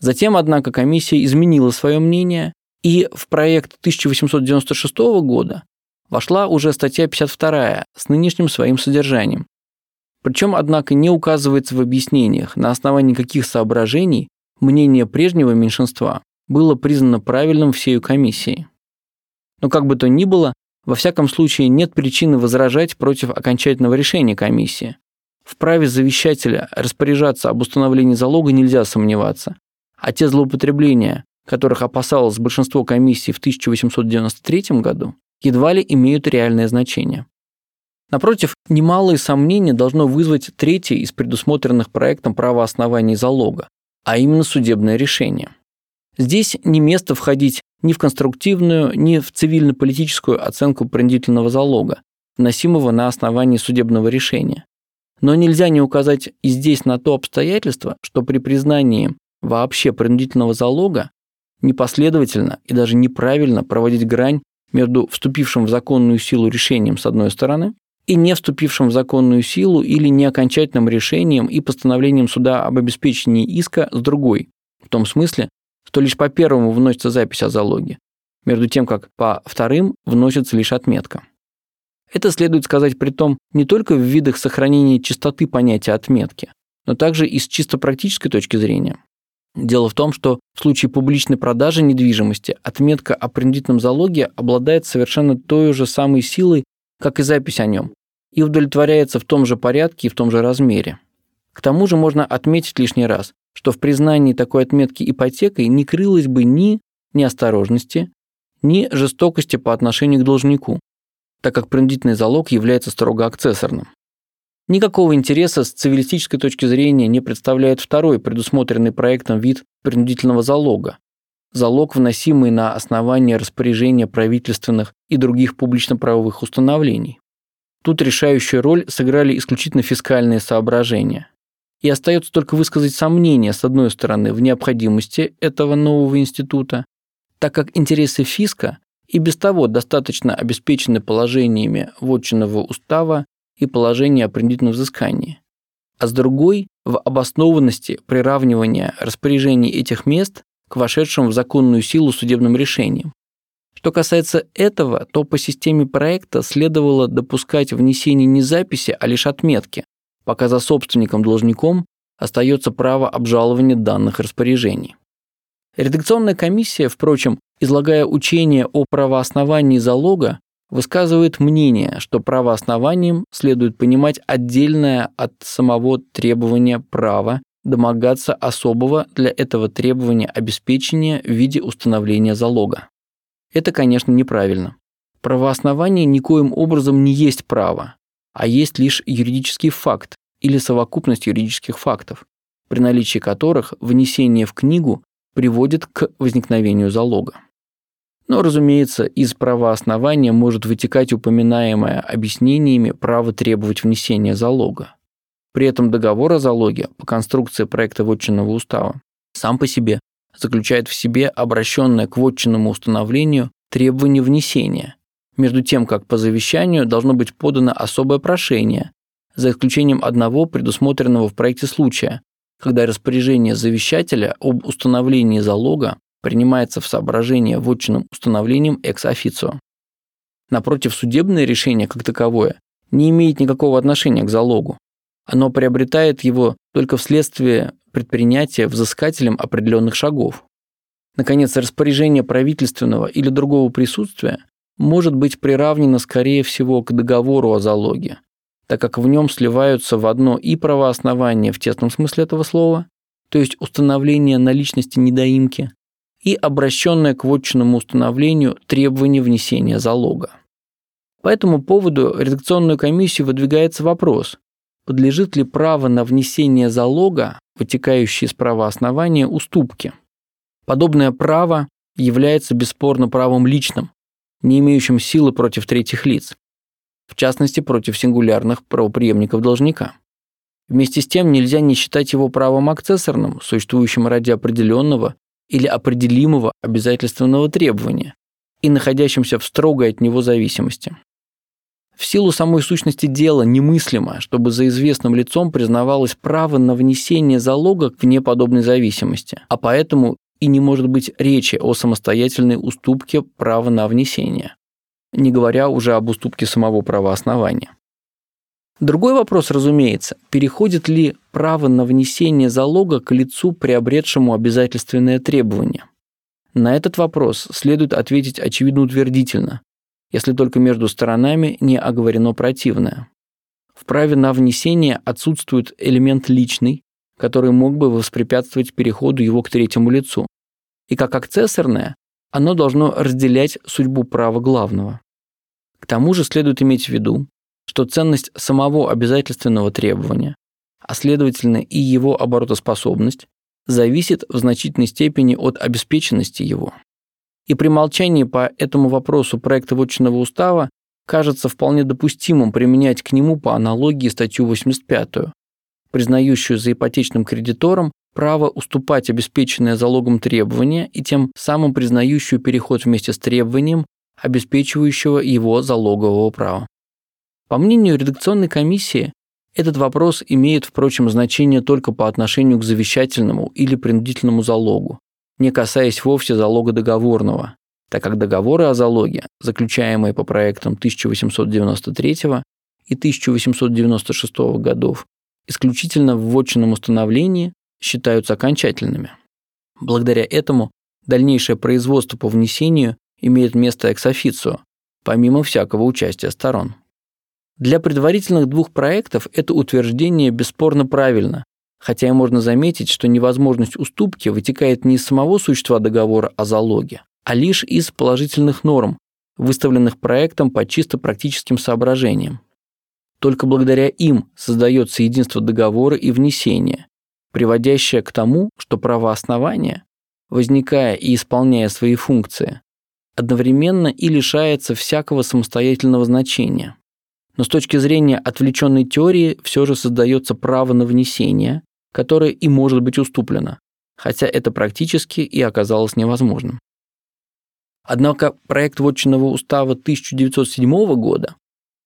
Затем, однако, комиссия изменила свое мнение, и в проект 1896 года вошла уже статья 52 с нынешним своим содержанием, причем, однако, не указывается в объяснениях, на основании каких соображений мнение прежнего меньшинства было признано правильным всею комиссией. Но как бы то ни было, во всяком случае нет причины возражать против окончательного решения комиссии. В праве завещателя распоряжаться об установлении залога нельзя сомневаться, а те злоупотребления, которых опасалось большинство комиссий в 1893 году, едва ли имеют реальное значение. Напротив, немалые сомнения должно вызвать третье из предусмотренных проектом правооснований залога, а именно судебное решение. Здесь не место входить ни в конструктивную, ни в цивильно-политическую оценку принудительного залога, вносимого на основании судебного решения. Но нельзя не указать и здесь на то обстоятельство, что при признании вообще принудительного залога непоследовательно и даже неправильно проводить грань между вступившим в законную силу решением с одной стороны и не вступившим в законную силу или не окончательным решением и постановлением суда об обеспечении иска с другой, в том смысле, что лишь по первому вносится запись о залоге, между тем как по вторым вносится лишь отметка. Это следует сказать при том не только в видах сохранения чистоты понятия отметки, но также и с чисто практической точки зрения. Дело в том, что в случае публичной продажи недвижимости отметка о принудительном залоге обладает совершенно той же самой силой, как и запись о нем, и удовлетворяется в том же порядке и в том же размере. К тому же можно отметить лишний раз, что в признании такой отметки ипотекой не крылось бы ни неосторожности, ни жестокости по отношению к должнику, так как принудительный залог является строго акцессорным. Никакого интереса с цивилистической точки зрения не представляет второй предусмотренный проектом вид принудительного залога. Залог, вносимый на основании распоряжения правительственных и других публично-правовых установлений. Тут решающую роль сыграли исключительно фискальные соображения. И остается только высказать сомнение, с одной стороны, в необходимости этого нового института, так как интересы фиска и без того достаточно обеспечены положениями вотчинного устава и положения о принудительном взыскании, а с другой – в обоснованности приравнивания распоряжений этих мест к вошедшим в законную силу судебным решениям, что касается этого, то по системе проекта следовало допускать внесение не записи, а лишь отметки, пока за собственником-должником остается право обжалования данных распоряжений. Редакционная комиссия, впрочем, излагая учение о правоосновании залога, высказывает мнение, что правооснованием следует понимать отдельное от самого требования права домогаться особого для этого требования обеспечения в виде установления залога. Это, конечно, неправильно. Правооснование никоим образом не есть право, а есть лишь юридический факт или совокупность юридических фактов, при наличии которых внесение в книгу приводит к возникновению залога. Но, разумеется, из правооснования может вытекать упоминаемое объяснениями право требовать внесения залога. При этом договор о залоге по конструкции проекта вотчинного устава сам по себе заключает в себе обращенное к вотчинному установлению требование внесения, между тем как по завещанию должно быть подано особое прошение, за исключением одного предусмотренного в проекте случая, когда распоряжение завещателя об установлении залога принимается в соображение вотчинным установлением экс-официо. Напротив, судебное решение как таковое не имеет никакого отношения к залогу. Оно приобретает его только вследствие предпринятия взыскателем определенных шагов. Наконец, распоряжение правительственного или другого присутствия может быть приравнено, скорее всего, к договору о залоге, так как в нем сливаются в одно и правооснование в тесном смысле этого слова, то есть установление наличности недоимки, и обращенное к вотчинному установлению требование внесения залога. По этому поводу редакционную комиссию выдвигается вопрос, подлежит ли право на внесение залога вытекающие из права основания уступки. Подобное право является бесспорно правом личным, не имеющим силы против третьих лиц, в частности против сингулярных правоприемников должника. Вместе с тем нельзя не считать его правом акцессорным, существующим ради определенного или определимого обязательственного требования и находящимся в строгой от него зависимости. В силу самой сущности дела немыслимо, чтобы за известным лицом признавалось право на внесение залога вне подобной зависимости, а поэтому и не может быть речи о самостоятельной уступке права на внесение, не говоря уже об уступке самого правоооснования. Другой вопрос, разумеется, переходит ли право на внесение залога к лицу, приобретшему обязательственное требование. На этот вопрос следует ответить очевидно утвердительно, если только между сторонами не оговорено противное. В праве на внесение отсутствует элемент личный, который мог бы воспрепятствовать переходу его к третьему лицу. И как акцессорное, оно должно разделять судьбу права главного. К тому же следует иметь в виду, что ценность самого обязательственного требования, а следовательно и его оборотоспособность, зависит в значительной степени от обеспеченности его. И при молчании по этому вопросу проекта вотчинного устава кажется вполне допустимым применять к нему по аналогии статью 85, признающую за ипотечным кредитором право уступать обеспеченное залогом требование и тем самым признающую переход вместе с требованием, обеспечивающего его залогового права. По мнению редакционной комиссии, этот вопрос имеет, впрочем, значение только по отношению к завещательному или принудительному залогу, не касаясь вовсе залога договорного, так как договоры о залоге, заключаемые по проектам 1893 и 1896 годов, исключительно в вотчинном установлении считаются окончательными. Благодаря этому дальнейшее производство по внесению имеет место экс-официо, помимо всякого участия сторон. Для предварительных двух проектов это утверждение бесспорно правильно, хотя и можно заметить, что невозможность уступки вытекает не из самого существа договора о залоге, а лишь из положительных норм, выставленных проектом по чисто практическим соображениям. Только благодаря им создается единство договора и внесения, приводящее к тому, что правооснование, возникая и исполняя свои функции, одновременно и лишается всякого самостоятельного значения. Но с точки зрения отвлеченной теории все же создается право на внесение, которое и может быть уступлено, хотя это практически и оказалось невозможным. Однако проект вотчинного устава 1907 года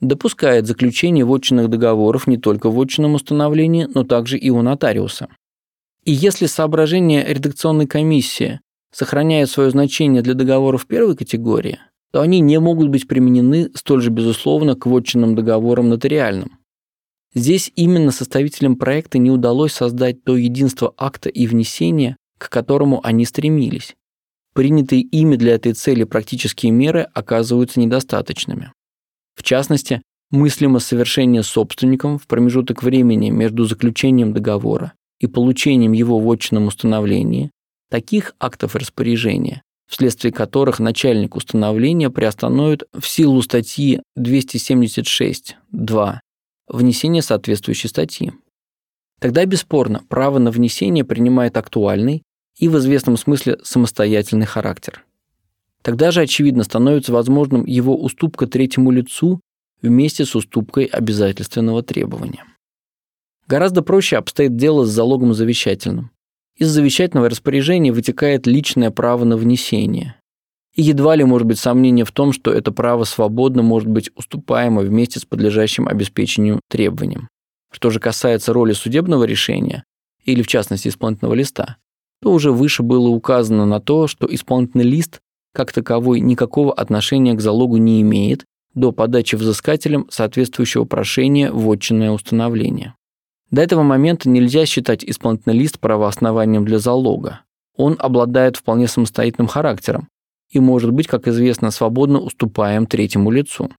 допускает заключение вотчинных договоров не только в вотчинном установлении, но также и у нотариуса. И если соображения редакционной комиссии сохраняют свое значение для договоров первой категории, то они не могут быть применены столь же безусловно к вотчинным договорам нотариальным. Здесь именно составителям проекта не удалось создать то единство акта и внесения, к которому они стремились. Принятые ими для этой цели практические меры оказываются недостаточными. В частности, мыслимо совершение собственником в промежуток времени между заключением договора и получением его в отчинном установлении таких актов распоряжения, вследствие которых начальник установления приостановит в силу статьи 276.2 внесение соответствующей статьи. Тогда, бесспорно, право на внесение принимает актуальный и в известном смысле самостоятельный характер. Тогда же, очевидно, становится возможным его уступка третьему лицу вместе с уступкой обязательственного требования. Гораздо проще обстоит дело с залогом завещательным. Из завещательного распоряжения вытекает личное право на внесение. И едва ли может быть сомнение в том, что это право свободно может быть уступаемо вместе с подлежащим обеспечению требованием. Что же касается роли судебного решения, или в частности исполнительного листа, то уже выше было указано на то, что исполнительный лист как таковой никакого отношения к залогу не имеет до подачи взыскателем соответствующего прошения в отчинное установление. До этого момента нельзя считать исполнительный лист правооснованием для залога. Он обладает вполне самостоятельным характером и может быть, как известно, свободно уступаем третьему лицу.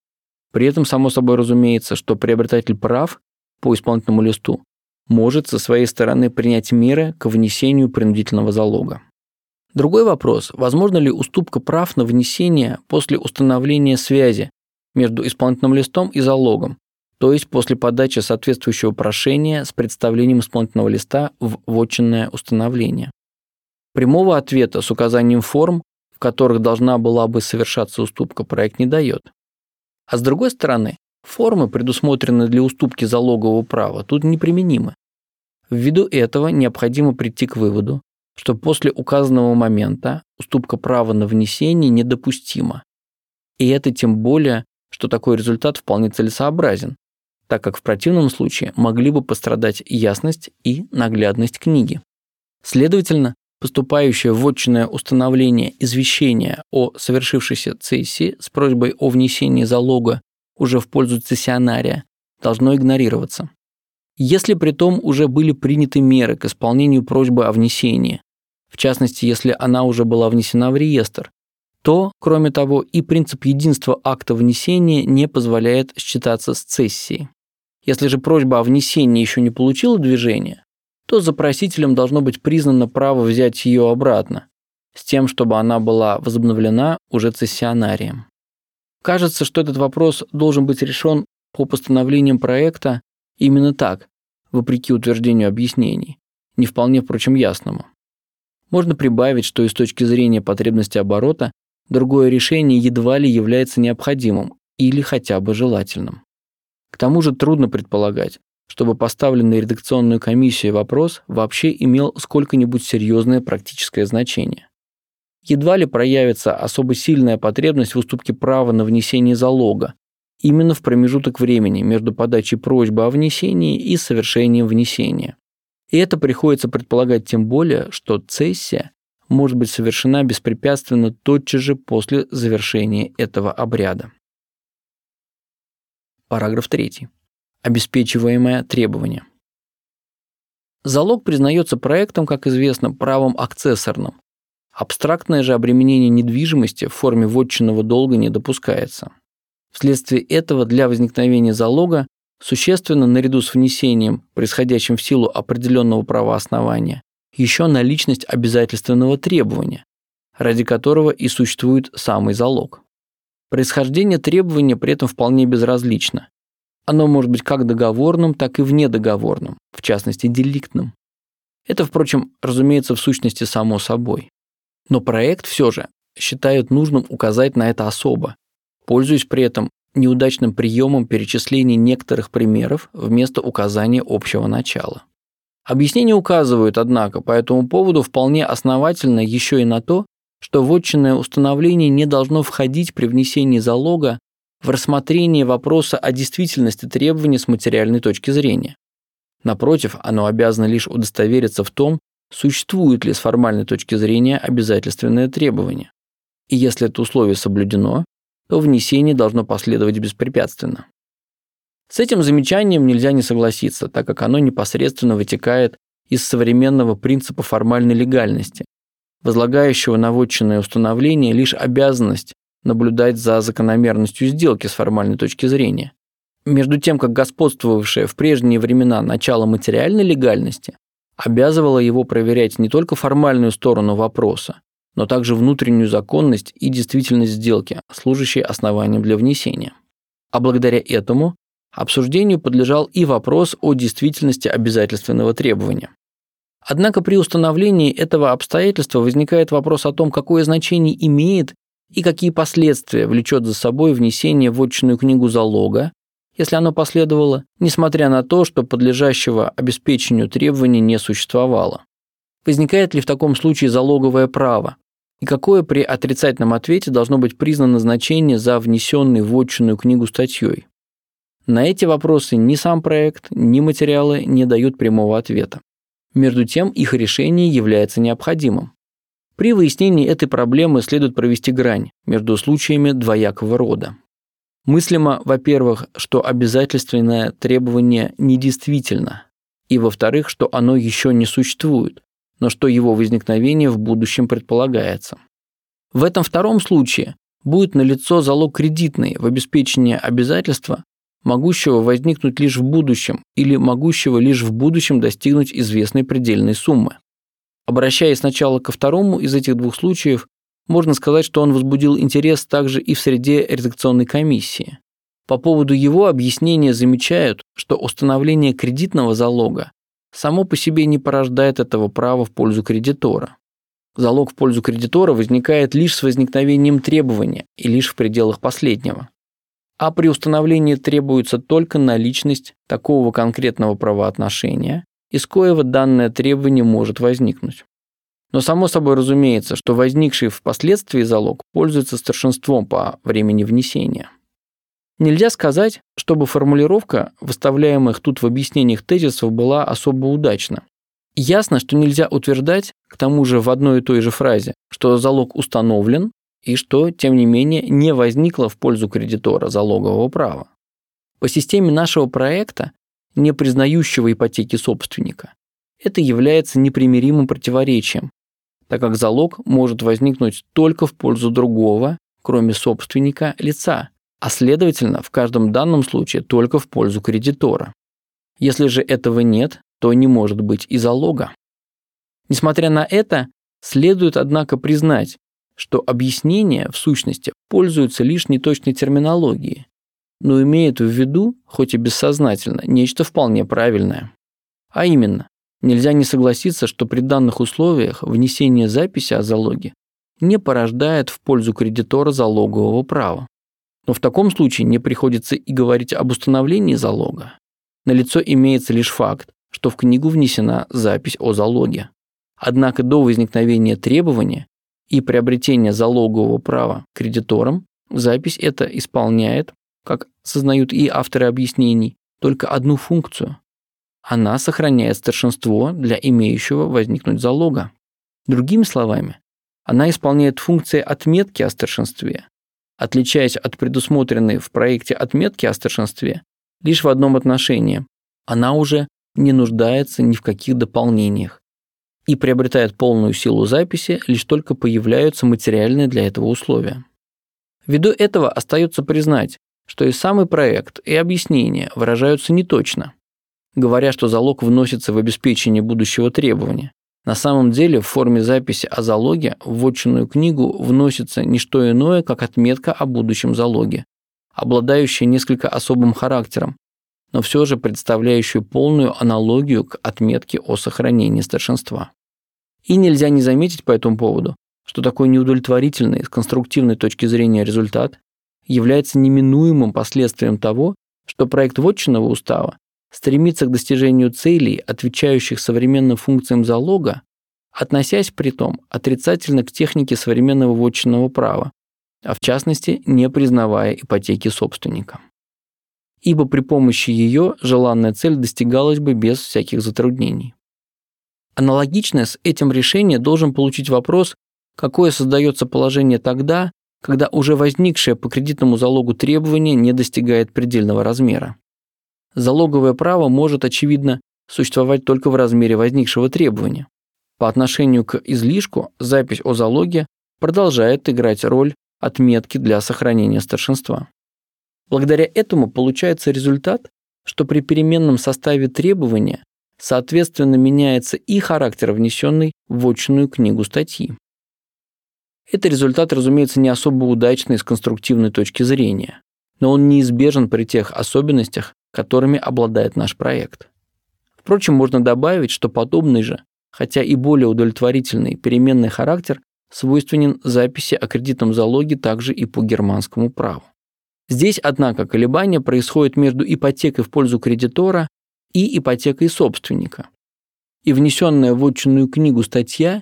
При этом, само собой разумеется, что приобретатель прав по исполнительному листу может со своей стороны принять меры к внесению принудительного залога. Другой вопрос, возможно ли уступка прав на внесение после установления связи между исполнительным листом и залогом, то есть после подачи соответствующего прошения с представлением исполнительного листа в вотчинное установление. Прямого ответа с указанием форм, в которых должна была бы совершаться уступка, проект не дает. А с другой стороны, формы, предусмотренные для уступки залогового права, тут неприменимы. Ввиду этого необходимо прийти к выводу, что после указанного момента уступка права на внесение недопустима. И это тем более, что такой результат вполне целесообразен, так как в противном случае могли бы пострадать ясность и наглядность книги. Следовательно, поступающее в отчинное установление извещение о совершившейся цессии с просьбой о внесении залога уже в пользу цессионария должно игнорироваться. Если при том уже были приняты меры к исполнению просьбы о внесении, в частности, если она уже была внесена в реестр, то, кроме того, и принцип единства акта внесения не позволяет считаться с цессией. Если же просьба о внесении еще не получила движения, то запросителем должно быть признано право взять ее обратно, с тем, чтобы она была возобновлена уже цессионарием. Кажется, что этот вопрос должен быть решен по постановлениям проекта именно так, вопреки утверждению объяснений, не вполне, впрочем, ясному. Можно прибавить, что и с точки зрения потребности оборота другое решение едва ли является необходимым или хотя бы желательным. К тому же трудно предполагать, чтобы поставленный редакционную комиссию вопрос вообще имел сколько-нибудь серьезное практическое значение. Едва ли проявится особо сильная потребность в уступке права на внесение залога, именно в промежуток времени между подачей просьбы о внесении и совершением внесения. И это приходится предполагать тем более, что цессия может быть совершена беспрепятственно тотчас же после завершения этого обряда. Параграф 3. Обеспечиваемое требование. Залог признается проектом, как известно, правом акцессорным. Абстрактное же обременение недвижимости в форме вотчинного долга не допускается. Вследствие этого для возникновения залога существенно наряду с внесением, происходящим в силу определенного правооснования, еще наличность обязательственного требования, ради которого и существует самый залог. Происхождение требования при этом вполне безразлично. Оно может быть как договорным, так и внедоговорным, в частности, деликтным. Это, впрочем, разумеется, в сущности само собой. Но проект все же считают нужным указать на это особо, пользуясь при этом неудачным приемом перечисления некоторых примеров вместо указания общего начала. Объяснения указывают, однако, по этому поводу вполне основательно еще и на то, что вотчинное установление не должно входить при внесении залога в рассмотрение вопроса о действительности требований с материальной точки зрения. Напротив, оно обязано лишь удостовериться в том, существует ли с формальной точки зрения обязательственное требование. И если это условие соблюдено, то внесение должно последовать беспрепятственно. С этим замечанием нельзя не согласиться, так как оно непосредственно вытекает из современного принципа формальной легальности, возлагающего на вотчинное установление лишь обязанность наблюдать за закономерностью сделки с формальной точки зрения. Между тем, как господствовавшее в прежние времена начало материальной легальности обязывало его проверять не только формальную сторону вопроса, но также внутреннюю законность и действительность сделки, служащей основанием для внесения. А благодаря этому обсуждению подлежал и вопрос о действительности обязательственного требования. Однако при установлении этого обстоятельства возникает вопрос о том, какое значение имеет и какие последствия влечет за собой внесение в отчинную книгу залога, если оно последовало, несмотря на то, что подлежащего обеспечению требования не существовало. Возникает ли в таком случае залоговое право? И какое при отрицательном ответе должно быть признано значение за внесенный в отчинную книгу статьей? На эти вопросы ни сам проект, ни материалы не дают прямого ответа. Между тем, их решение является необходимым. При выяснении этой проблемы следует провести грань между случаями двоякого рода. Мыслимо, во-первых, что обязательственное требование недействительно, и, во-вторых, что оно еще не существует, но что его возникновение в будущем предполагается. В этом втором случае будет налицо залог кредитный в обеспечении обязательства, могущего возникнуть лишь в будущем или могущего лишь в будущем достигнуть известной предельной суммы. Обращаясь сначала ко второму из этих двух случаев, можно сказать, что он возбудил интерес также и в среде редакционной комиссии. По поводу его объяснения замечают, что установление кредитного залога само по себе не порождает этого права в пользу кредитора. Залог в пользу кредитора возникает лишь с возникновением требования и лишь в пределах последнего. А при установлении требуется только наличность такого конкретного правоотношения, из коего данное требование может возникнуть. Но само собой разумеется, что возникший впоследствии залог пользуется старшинством по времени внесения. Нельзя сказать, чтобы формулировка выставляемых тут в объяснениях тезисов была особо удачна. Ясно, что нельзя утверждать, к тому же в одной и той же фразе, что залог установлен и что, тем не менее, не возникло в пользу кредитора залогового права. По системе нашего проекта, не признающего ипотеки собственника, это является непримиримым противоречием, так как залог может возникнуть только в пользу другого, кроме собственника, лица, а следовательно, в каждом данном случае только в пользу кредитора. Если же этого нет, то не может быть и залога. Несмотря на это, следует, однако, признать, что объяснения, в сущности, пользуются лишь неточной терминологией, но имеют в виду, хоть и бессознательно, нечто вполне правильное. А именно, нельзя не согласиться, что при данных условиях внесение записи о залоге не порождает в пользу кредитора залогового права. Но в таком случае не приходится и говорить об установлении залога. на лицо имеется лишь факт, что в книгу внесена запись о залоге. Однако до возникновения требования и приобретения залогового права кредитором запись это исполняет, как сознают и авторы объяснений, только одну функцию. Она сохраняет старшинство для имеющего возникнуть залога. Другими словами, она исполняет функции отметки о старшинстве, отличаясь от предусмотренной в проекте отметки о старшинстве лишь в одном отношении. Она уже не нуждается ни в каких дополнениях и приобретает полную силу записи, лишь только появляются материальные для этого условия. Ввиду этого остается признать, что и самый проект, и объяснения выражаются неточно, говоря, что залог вносится в обеспечение будущего требования. На самом деле в форме записи о залоге в вотчинную книгу вносится не что иное, как отметка о будущем залоге, обладающая несколько особым характером, но все же представляющую полную аналогию к отметке о сохранении старшинства. И нельзя не заметить по этому поводу, что такой неудовлетворительный с конструктивной точки зрения результат является неминуемым последствием того, что проект вотчинного устава стремится к достижению целей, отвечающих современным функциям залога, относясь при том отрицательно к технике современного вотчинного права, а в частности не признавая ипотеки собственника. Ибо при помощи ее желанная цель достигалась бы без всяких затруднений. Аналогичное с этим решение должен получить вопрос, какое создается положение тогда, когда уже возникшее по кредитному залогу требование не достигает предельного размера. Залоговое право может, очевидно, существовать только в размере возникшего требования. По отношению к излишку запись о залоге продолжает играть роль отметки для сохранения старшинства. Благодаря этому получается результат, что при переменном составе требования соответственно меняется и характер внесенной в очную книгу статьи. Это результат, разумеется, не особо удачный с конструктивной точки зрения, но он неизбежен при тех особенностях, которыми обладает наш проект. Впрочем, можно добавить, что подобный же, хотя и более удовлетворительный переменный характер свойственен записи о кредитном залоге также и по германскому праву. Здесь, однако, колебания происходят между ипотекой в пользу кредитора и ипотекой собственника. И внесенная в отчинную книгу статья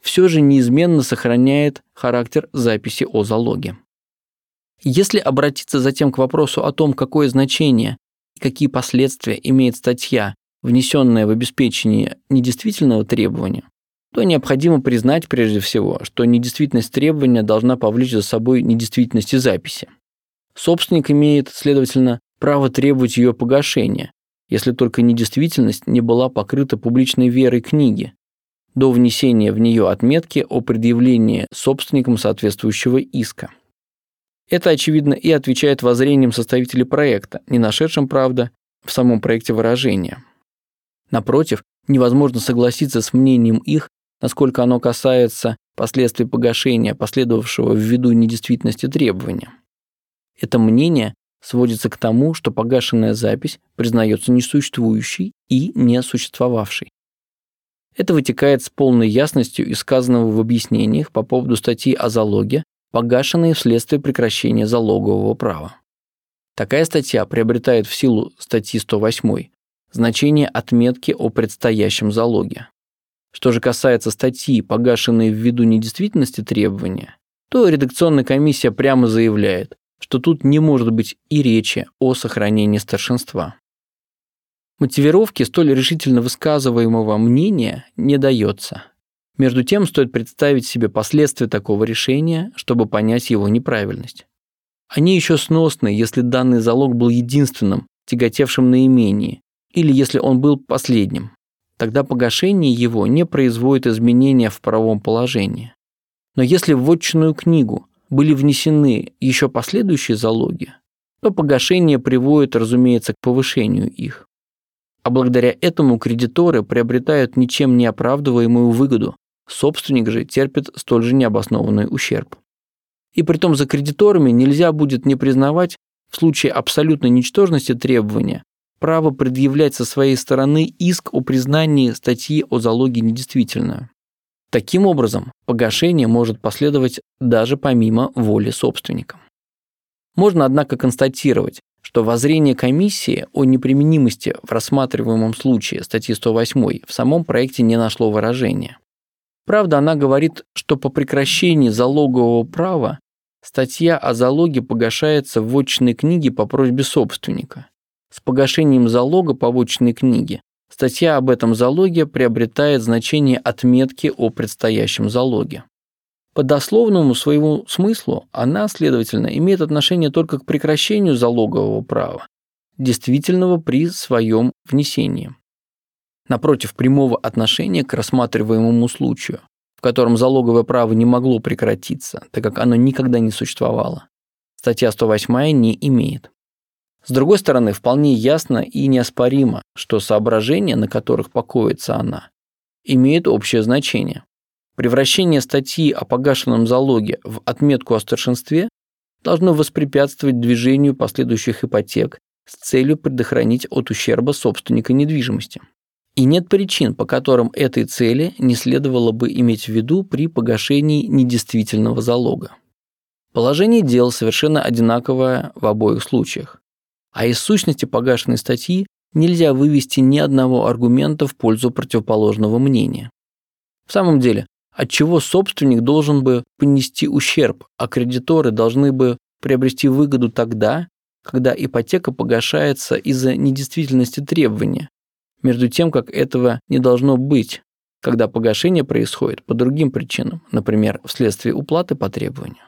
все же неизменно сохраняет характер записи о залоге. Если обратиться затем к вопросу о том, какое значение и какие последствия имеет статья, внесенная в обеспечение недействительного требования, то необходимо признать прежде всего, что недействительность требования должна повлечь за собой недействительность записи. Собственник имеет, следовательно, право требовать ее погашения, если только недействительность не была покрыта публичной верой книги, до внесения в нее отметки о предъявлении собственником соответствующего иска. Это, очевидно, и отвечает воззрениям составителей проекта, не нашедшим, правда, в самом проекте выражения. Напротив, невозможно согласиться с мнением их, насколько оно касается последствий погашения, последовавшего ввиду недействительности требования. Это мнение сводится к тому, что погашенная запись признается несуществующей и не существовавшей. Это вытекает с полной ясностью из сказанного в объяснениях по поводу статьи о залоге, погашенной вследствие прекращения залогового права. Такая статья приобретает в силу статьи 108 значение отметки о предстоящем залоге. Что же касается статьи, погашенной ввиду недействительности требования, то редакционная комиссия прямо заявляет, что тут не может быть и речи о сохранении старшинства. Мотивировки столь решительно высказываемого мнения не дается. Между тем стоит представить себе последствия такого решения, чтобы понять его неправильность. Они еще сносны, если данный залог был единственным, тяготевшим на имении, или если он был последним. Тогда погашение его не производит изменения в правом положении. Но если в вотчинную книгу были внесены еще последующие залоги, то погашение приводит, разумеется, к повышению их. А благодаря этому кредиторы приобретают ничем не оправдываемую выгоду, собственник же терпит столь же необоснованный ущерб. И притом за кредиторами нельзя будет не признавать в случае абсолютной ничтожности требования право предъявлять со своей стороны иск о признании статьи о залоге недействительную. Таким образом, погашение может последовать даже помимо воли собственника. Можно, однако, констатировать, что воззрение комиссии о неприменимости в рассматриваемом случае статьи 108 в самом проекте не нашло выражения. Правда, она говорит, что по прекращении залогового права статья о залоге погашается в вотчинной книге по просьбе собственника. С погашением залога по вотчинной книге статья об этом залоге приобретает значение отметки о предстоящем залоге. По дословному своему смыслу она, следовательно, имеет отношение только к прекращению залогового права, действительного при своем внесении. Напротив, прямого отношения к рассматриваемому случаю, в котором залоговое право не могло прекратиться, так как оно никогда не существовало, статья 108 не имеет. С другой стороны, вполне ясно и неоспоримо, что соображения, на которых покоится она, имеют общее значение. Превращение статьи о погашенном залоге в отметку о старшинстве должно воспрепятствовать движению последующих ипотек с целью предохранить от ущерба собственника недвижимости. И нет причин, по которым этой цели не следовало бы иметь в виду при погашении недействительного залога. Положение дел совершенно одинаковое в обоих случаях. А из сущности погашенной статьи нельзя вывести ни одного аргумента в пользу противоположного мнения. В самом деле, от чего собственник должен бы понести ущерб, а кредиторы должны бы приобрести выгоду тогда, когда ипотека погашается из-за недействительности требования, между тем, как этого не должно быть, когда погашение происходит по другим причинам, например, вследствие уплаты по требованию.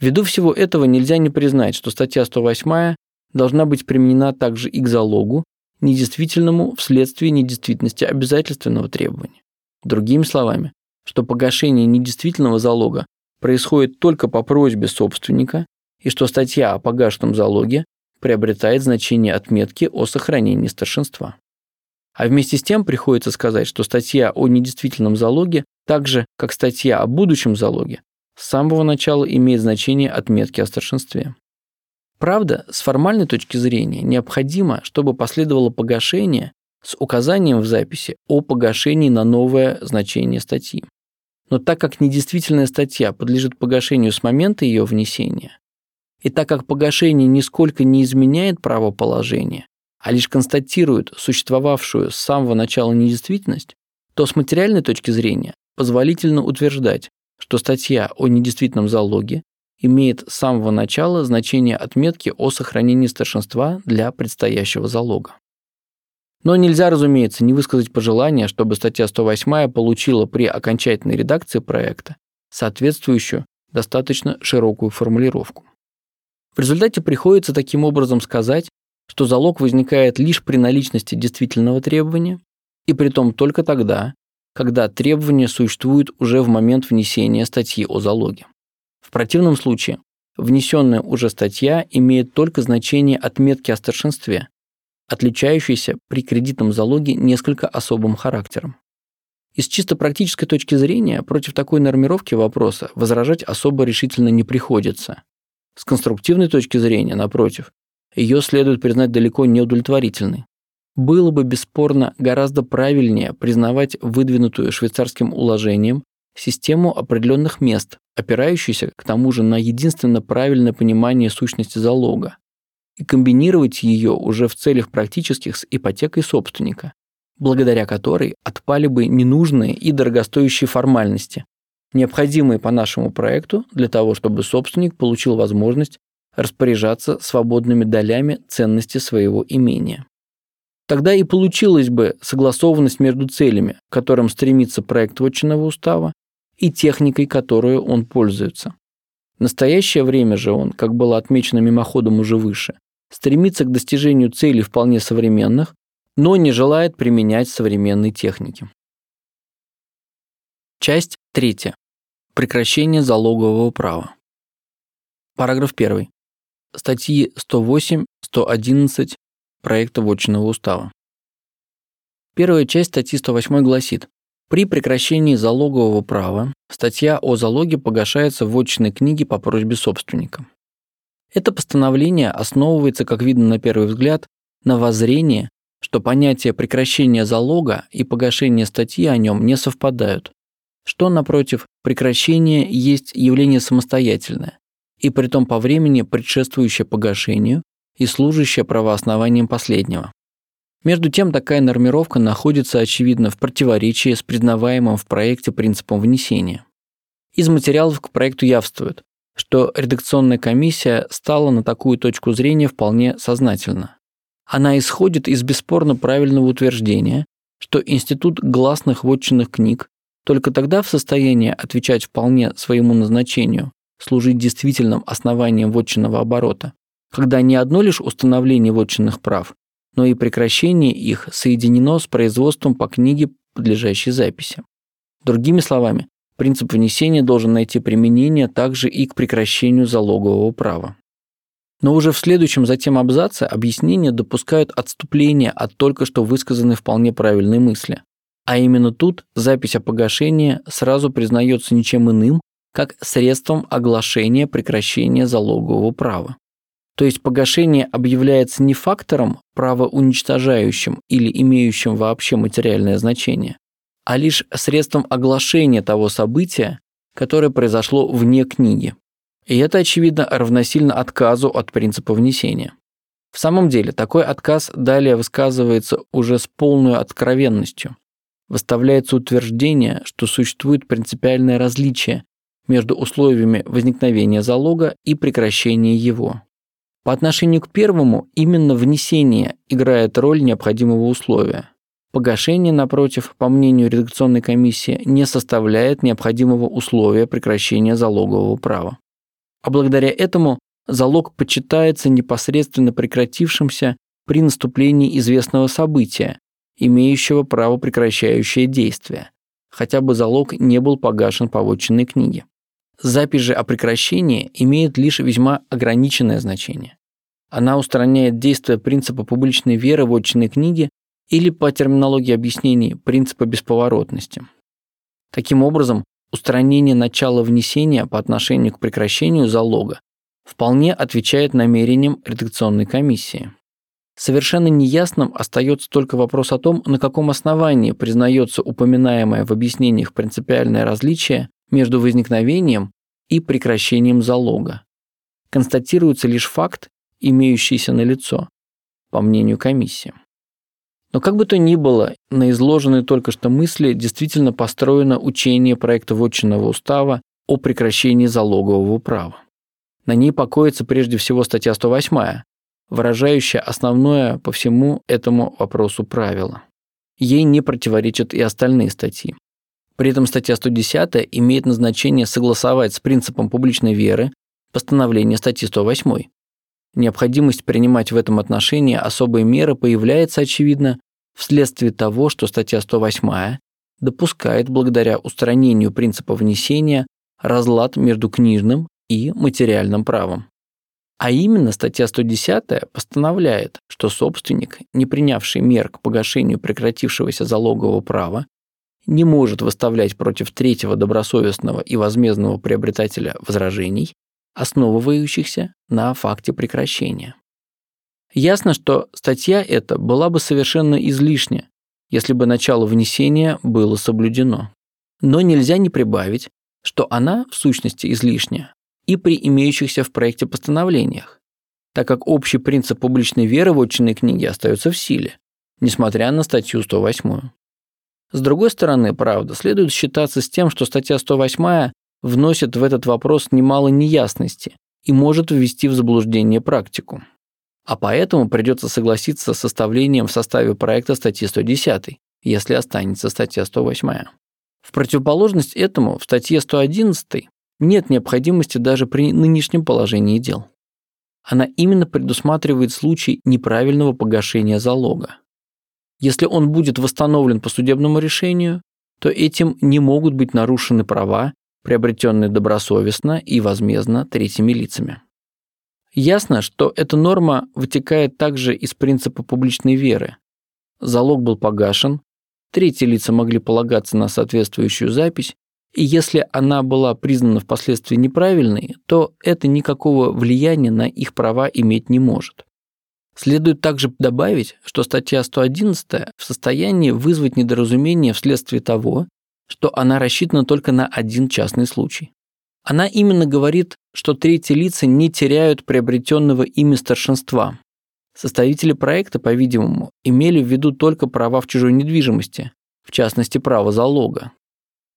Ввиду всего этого нельзя не признать, что статья 108 должна быть применена также и к залогу, недействительному вследствие недействительности обязательственного требования. Другими словами, что погашение недействительного залога происходит только по просьбе собственника и что статья о погашенном залоге приобретает значение отметки о сохранении старшинства. А вместе с тем приходится сказать, что статья о недействительном залоге, так же, как статья о будущем залоге, с самого начала имеет значение отметки о старшинстве. Правда, с формальной точки зрения необходимо, чтобы последовало погашение с указанием в записи о погашении на новое значение статьи. Но так как недействительная статья подлежит погашению с момента ее внесения, и так как погашение нисколько не изменяет правоположение, а лишь констатирует существовавшую с самого начала недействительность, то с материальной точки зрения позволительно утверждать, что статья о недействительном залоге имеет с самого начала значение отметки о сохранении старшинства для предстоящего залога. Но нельзя, разумеется, не высказать пожелания, чтобы статья 108 получила при окончательной редакции проекта соответствующую достаточно широкую формулировку. В результате приходится таким образом сказать, что залог возникает лишь при наличности действительного требования, и при том только тогда, когда требование существует уже в момент внесения статьи о залоге. Противном случае внесенная уже статья имеет только значение отметки о старшинстве, отличающийся при кредитном залоге несколько особым характером. Из чисто практической точки зрения против такой нормировки вопроса возражать особо решительно не приходится. С конструктивной точки зрения, напротив, ее следует признать далеко не удовлетворительной. Было бы бесспорно гораздо правильнее признавать выдвинутую швейцарским уложением систему определенных мест, опирающуюся к тому же на единственно правильное понимание сущности залога, и комбинировать ее уже в целях практических с ипотекой собственника, благодаря которой отпали бы ненужные и дорогостоящие формальности, необходимые по нашему проекту для того, чтобы собственник получил возможность распоряжаться свободными долями ценности своего имения. Тогда и получилась бы согласованность между целями, к которым стремится проект вотчинного устава, и техникой, которую он пользуется. В настоящее время же он, как было отмечено мимоходом уже выше, стремится к достижению целей вполне современных, но не желает применять современные техники. Часть третья. Прекращение залогового права. Параграф 1. Статьи 108-111 проекта Вотчинного устава. Первая часть статьи 108 гласит, при прекращении залогового права статья о залоге погашается в вотчинной книге по просьбе собственника. Это постановление основывается, как видно на первый взгляд, на воззрении, что понятие прекращения залога и погашения статьи о нем не совпадают, что, напротив, прекращение есть явление самостоятельное, и притом по времени предшествующее погашению, и служащее правооснованием последнего. Между тем, такая нормировка находится, очевидно, в противоречии с признаваемым в проекте принципом внесения. Из материалов к проекту явствует, что редакционная комиссия стала на такую точку зрения вполне сознательно. Она исходит из бесспорно правильного утверждения, что институт гласных вотчинных книг только тогда в состоянии отвечать вполне своему назначению, служить действительным основанием вотчинного оборота, когда не одно лишь установление вотчинных прав, но и прекращение их соединено с производством по книге подлежащей записи. Другими словами, принцип внесения должен найти применение также и к прекращению залогового права. Но уже в следующем затем абзаце объяснения допускают отступление от только что высказанной вполне правильной мысли. А именно тут запись о погашении сразу признается ничем иным, как средством оглашения прекращения залогового права. То есть погашение объявляется не фактором правоуничтожающим или имеющим вообще материальное значение, а лишь средством оглашения того события, которое произошло вне книги. И это, очевидно, равносильно отказу от принципа внесения. В самом деле, такой отказ далее высказывается уже с полной откровенностью. Выставляется утверждение, что существует принципиальное различие между условиями возникновения залога и прекращения его. По отношению к первому именно внесение играет роль необходимого условия. Погашение, напротив, по мнению редакционной комиссии, не составляет необходимого условия прекращения залогового права а благодаря этому залог почитается непосредственно прекратившимся при наступлении известного события, имеющего право прекращающее действие, хотя бы залог не был погашен по вотчинной книге. Запись же о прекращении имеет лишь весьма ограниченное значение. Она устраняет действие принципа публичной веры в вотчинной книге или, по терминологии объяснений, принципа бесповоротности. Таким образом, устранение начала внесения по отношению к прекращению залога вполне отвечает намерениям редакционной комиссии. Совершенно неясным остается только вопрос о том, на каком основании признается упоминаемое в объяснениях принципиальное различие между возникновением и прекращением залога. Констатируется лишь факт, имеющийся на лицо, по мнению комиссии. Но как бы то ни было, на изложенной только что мысли действительно построено учение проекта Вотчинного устава о прекращении залогового права. На ней покоится прежде всего статья 108, выражающая основное по всему этому вопросу правило. Ей не противоречат и остальные статьи. При этом статья 110 имеет назначение согласовать с принципом публичной веры постановление статьи 108. Необходимость принимать в этом отношении особые меры появляется, очевидно, вследствие того, что статья 108 допускает благодаря устранению принципа внесения разлад между книжным и материальным правом. А именно статья 110 постановляет, что собственник, не принявший мер к погашению прекратившегося залогового права, не может выставлять против третьего добросовестного и возмездного приобретателя возражений, основывающихся на факте прекращения. Ясно, что статья эта была бы совершенно излишня, если бы начало внесения было соблюдено. Но нельзя не прибавить, что она в сущности излишняя и при имеющихся в проекте постановлениях, так как общий принцип публичной веры в отчинной книге остается в силе, несмотря на статью 108. С другой стороны, правда, следует считаться с тем, что статья 108 вносит в этот вопрос немало неясности и может ввести в заблуждение практику. А поэтому придется согласиться с составлением в составе проекта статьи 110, если останется статья 108. В противоположность этому в статье 111 нет необходимости даже при нынешнем положении дел. Она именно предусматривает случай неправильного погашения залога. Если он будет восстановлен по судебному решению, то этим не могут быть нарушены права приобретенные добросовестно и возмездно третьими лицами. Ясно, что эта норма вытекает также из принципа публичной веры. Залог был погашен, третьи лица могли полагаться на соответствующую запись, и если она была признана впоследствии неправильной, то это никакого влияния на их права иметь не может. Следует также добавить, что статья 111 в состоянии вызвать недоразумение вследствие того, что она рассчитана только на один частный случай. Она именно говорит, что третьи лица не теряют приобретенного ими старшинства, Составители проекта, по-видимому, имели в виду только права в чужой недвижимости, в частности, право залога.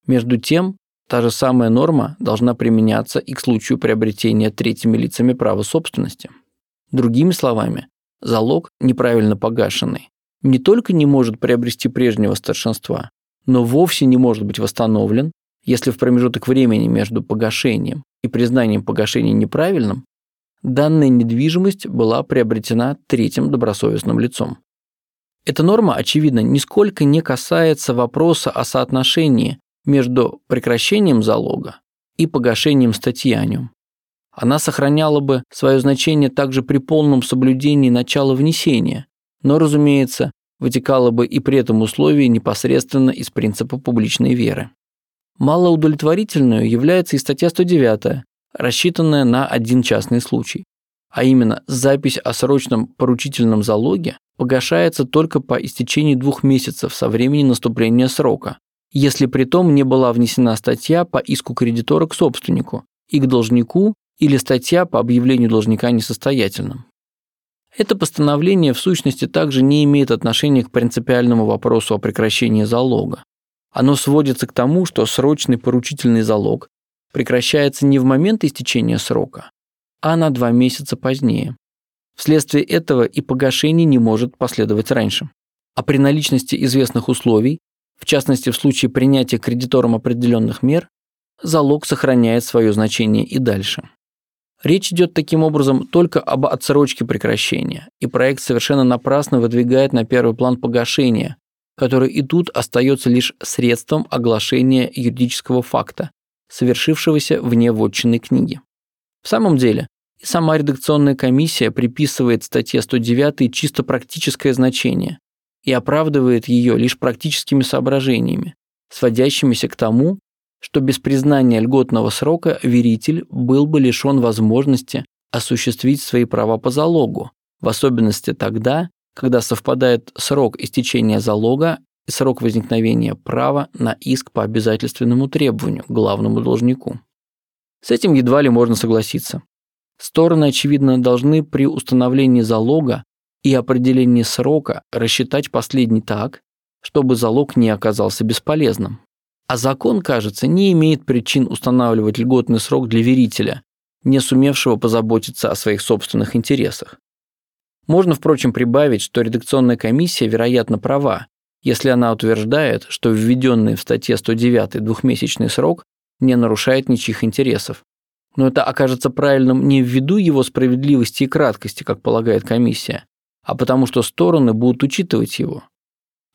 Между тем, та же самая норма должна применяться и к случаю приобретения третьими лицами права собственности. Другими словами, залог, неправильно погашенный, не только не может приобрести прежнего старшинства, но вовсе не может быть восстановлен, если в промежуток времени между погашением и признанием погашения неправильным данная недвижимость была приобретена третьим добросовестным лицом. Эта норма, очевидно, нисколько не касается вопроса о соотношении между прекращением залога и погашением статьяниум. Она сохраняла бы свое значение также при полном соблюдении начала внесения, но, разумеется, вытекала бы и при этом условии непосредственно из принципа публичной веры. Малоудовлетворительной является и статья 109, рассчитанная на один частный случай, а именно запись о срочном поручительном залоге погашается только по истечении двух месяцев со времени наступления срока, если при том не была внесена статья по иску кредитора к собственнику и к должнику или статья по объявлению должника несостоятельным. Это постановление в сущности также не имеет отношения к принципиальному вопросу о прекращении залога. Оно сводится к тому, что срочный поручительный залог прекращается не в момент истечения срока, а на два месяца позднее. Вследствие этого и погашение не может последовать раньше. А при наличности известных условий, в частности в случае принятия кредитором определенных мер, залог сохраняет свое значение и дальше. Речь идет таким образом только об отсрочке прекращения, и проект совершенно напрасно выдвигает на первый план погашение, которое и тут остается лишь средством оглашения юридического факта, совершившегося вне вотчинной книги. В самом деле, сама редакционная комиссия приписывает статье 109 чисто практическое значение и оправдывает ее лишь практическими соображениями, сводящимися к тому, что без признания льготного срока веритель был бы лишен возможности осуществить свои права по залогу, в особенности тогда, когда совпадает срок истечения залога и срок возникновения права на иск по обязательственному требованию главному должнику. С этим едва ли можно согласиться. Стороны, очевидно, должны при установлении залога и определении срока рассчитать последний так, чтобы залог не оказался бесполезным. А закон, кажется, не имеет причин устанавливать льготный срок для верителя, не сумевшего позаботиться о своих собственных интересах. Можно, впрочем, прибавить, что редакционная комиссия, вероятно, права, если она утверждает, что введенный в статье 109 двухмесячный срок не нарушает ничьих интересов. Но это окажется правильным не ввиду его справедливости и краткости, как полагает комиссия, а потому что стороны будут учитывать его.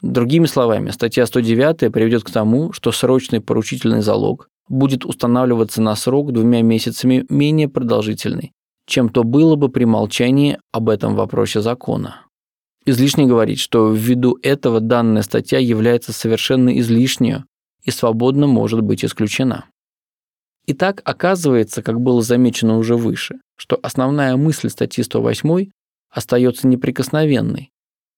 Другими словами, статья 109 приведет к тому, что срочный поручительный залог будет устанавливаться на срок двумя месяцами менее продолжительный, чем то было бы при молчании об этом вопросе закона. Излишне говорить, что ввиду этого данная статья является совершенно излишней и свободно может быть исключена. Итак, оказывается, как было замечено уже выше, что основная мысль статьи 108 остается неприкосновенной,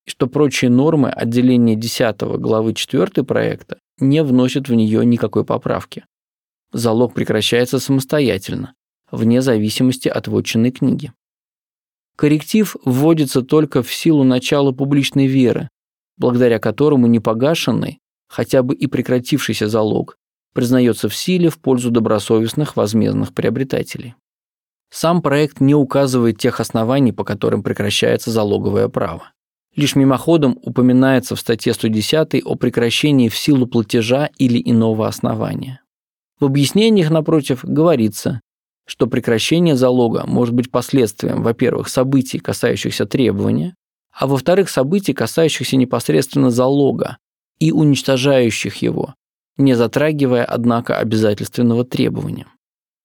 и что прочие нормы отделения 10 главы 4 проекта не вносят в нее никакой поправки. Залог прекращается самостоятельно, вне зависимости от вотчинной книги. Корректив вводится только в силу начала публичной веры, благодаря которому непогашенный, хотя бы и прекратившийся залог, признается в силе в пользу добросовестных возмездных приобретателей. Сам проект не указывает тех оснований, по которым прекращается залоговое право. Лишь мимоходом упоминается в статье 110 о прекращении в силу платежа или иного основания. В объяснениях, напротив, говорится, что прекращение залога может быть последствием, во-первых, событий, касающихся требования, а во-вторых, событий, касающихся непосредственно залога и уничтожающих его, не затрагивая, однако, обязательственного требования.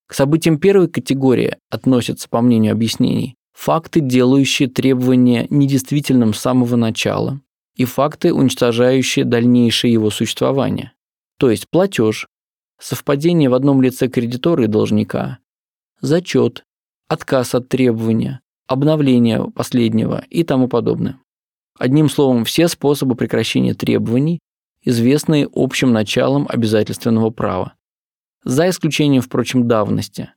К событиям первой категории относятся, по мнению объяснений, факты, делающие требования недействительным с самого начала, и факты, уничтожающие дальнейшее его существование, то есть платеж, совпадение в одном лице кредитора и должника, зачет, отказ от требования, обновление последнего и тому подобное. Одним словом, все способы прекращения требований, известные общим началом обязательственного права. За исключением, впрочем, давности,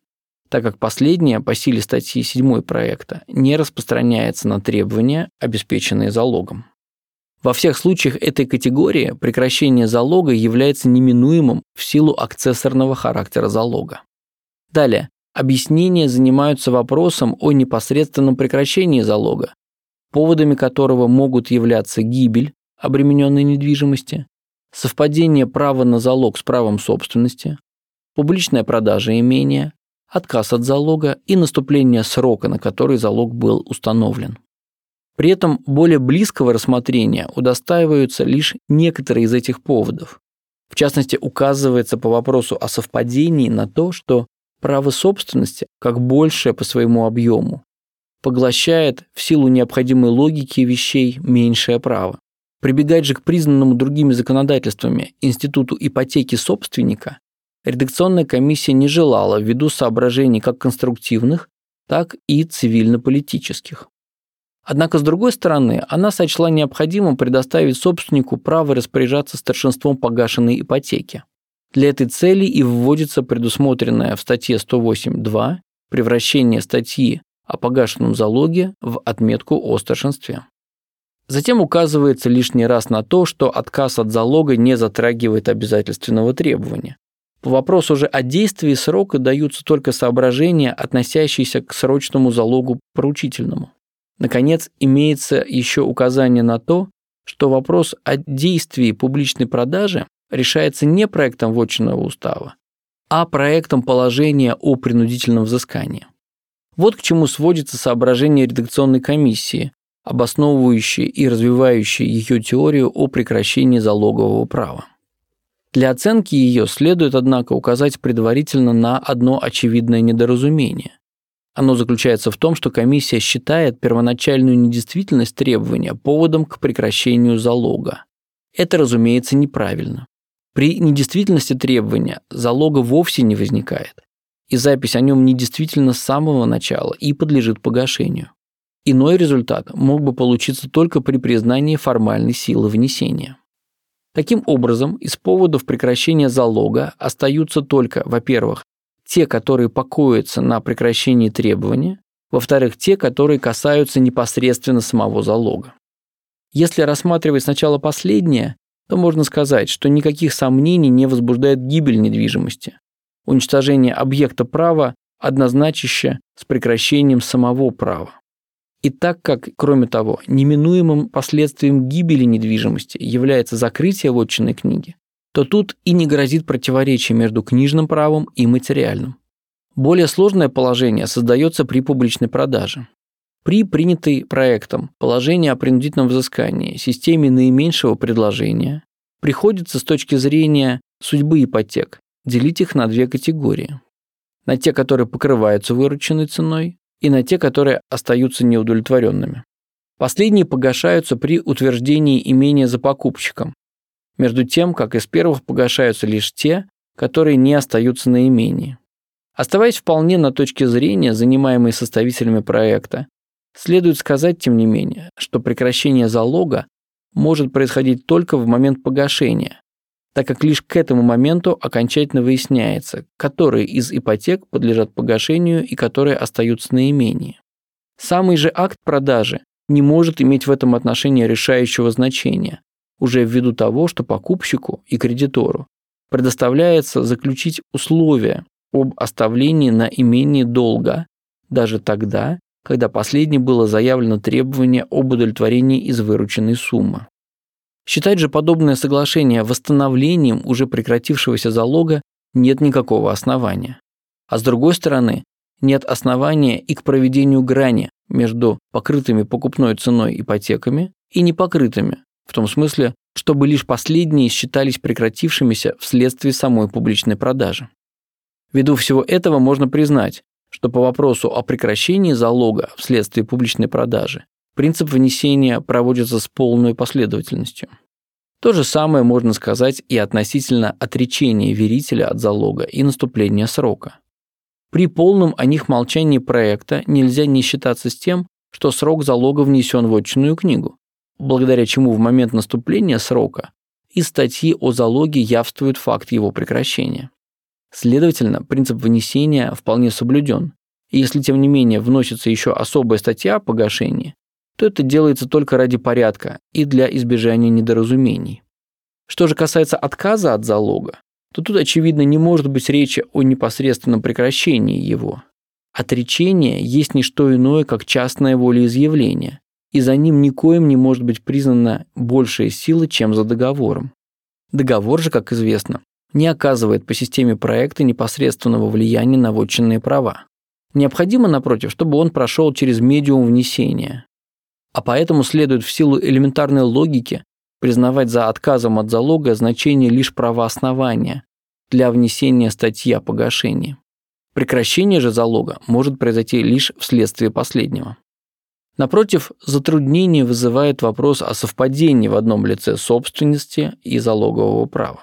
так как последняя по силе статьи 7 проекта не распространяется на требования, обеспеченные залогом. Во всех случаях этой категории прекращение залога является неминуемым в силу акцессорного характера залога. Далее, объяснения занимаются вопросом о непосредственном прекращении залога, поводами которого могут являться гибель обремененной недвижимости, совпадение права на залог с правом собственности, публичная продажа имения, отказ от залога и наступление срока, на который залог был установлен. При этом более близкого рассмотрения удостаиваются лишь некоторые из этих поводов. В частности, указывается по вопросу о совпадении на то, что право собственности, как большее по своему объему, поглощает в силу необходимой логики вещей меньшее право. Прибегать же к признанному другими законодательствами институту ипотеки собственника редакционная комиссия не желала ввиду соображений как конструктивных, так и цивильно-политических. Однако, с другой стороны, она сочла необходимым предоставить собственнику право распоряжаться старшинством погашенной ипотеки. Для этой цели и вводится предусмотренное в статье 108.2 превращение статьи о погашенном залоге в отметку о старшинстве. Затем указывается лишний раз на то, что отказ от залога не затрагивает обязательственного требования. По вопросу же о действии срока даются только соображения, относящиеся к срочному залогу поручительному. Наконец, имеется еще указание на то, что вопрос о действии публичной продажи решается не проектом вотчинного устава, а проектом положения о принудительном взыскании. Вот к чему сводится соображение редакционной комиссии, обосновывающие и развивающие ее теорию о прекращении залогового права. Для оценки ее следует, однако, указать предварительно на одно очевидное недоразумение. Оно заключается в том, что комиссия считает первоначальную недействительность требования поводом к прекращению залога. Это, разумеется, неправильно. При недействительности требования залога вовсе не возникает, и запись о нем недействительна с самого начала и подлежит погашению. Иной результат мог бы получиться только при признании формальной силы внесения. Таким образом, из поводов прекращения залога остаются только, во-первых, те, которые покоятся на прекращении требования, во-вторых, те, которые касаются непосредственно самого залога. Если рассматривать сначала последнее, то можно сказать, что никаких сомнений не возбуждает гибель недвижимости. Уничтожение объекта права однозначище с прекращением самого права. И так как, кроме того, неминуемым последствием гибели недвижимости является закрытие вотчинной книги, то тут и не грозит противоречие между книжным правом и материальным. Более сложное положение создается при публичной продаже. При принятой проектом положение о принудительном взыскании системе наименьшего предложения приходится с точки зрения судьбы ипотек делить их на две категории. На те, которые покрываются вырученной ценой, и на те, которые остаются неудовлетворенными. Последние погашаются при утверждении имения за покупщиком, между тем, как из первых погашаются лишь те, которые не остаются на имении. Оставаясь вполне на точке зрения, занимаемой составителями проекта, следует сказать, тем не менее, что прекращение залога может происходить только в момент погашения, так как лишь к этому моменту окончательно выясняется, которые из ипотек подлежат погашению и которые остаются на имении. Самый же акт продажи не может иметь в этом отношении решающего значения, уже ввиду того, что покупщику и кредитору предоставляется заключить условия об оставлении на имении долга даже тогда, когда последнее было заявлено требование об удовлетворении из вырученной суммы. Считать же подобное соглашение восстановлением уже прекратившегося залога нет никакого основания. А с другой стороны, нет основания и к проведению грани между покрытыми покупной ценой ипотеками и непокрытыми, в том смысле, чтобы лишь последние считались прекратившимися вследствие самой публичной продажи. Ввиду всего этого можно признать, что по вопросу о прекращении залога вследствие публичной продажи принцип внесения проводится с полной последовательностью. То же самое можно сказать и относительно отречения верителя от залога и наступления срока. При полном о них молчании проекта нельзя не считаться с тем, что срок залога внесен в отчинную книгу, благодаря чему в момент наступления срока из статьи о залоге явствует факт его прекращения. Следовательно, принцип вынесения вполне соблюден. И если, тем не менее, вносится еще особая статья о погашении, то это делается только ради порядка и для избежания недоразумений. Что же касается отказа от залога, то тут, очевидно, не может быть речи о непосредственном прекращении его. Отречение есть не что иное, как частное волеизъявление, и за ним никоим не может быть признана большая сила, чем за договором. Договор же, как известно, не оказывает по системе проекта непосредственного влияния на вотчинные права. Необходимо, напротив, чтобы он прошел через медиум внесения. А поэтому следует в силу элементарной логики признавать за отказом от залога значение лишь правоооснования для внесения статьи о погашении. Прекращение же залога может произойти лишь вследствие последнего. Напротив, затруднение вызывает вопрос о совпадении в одном лице собственности и залогового права.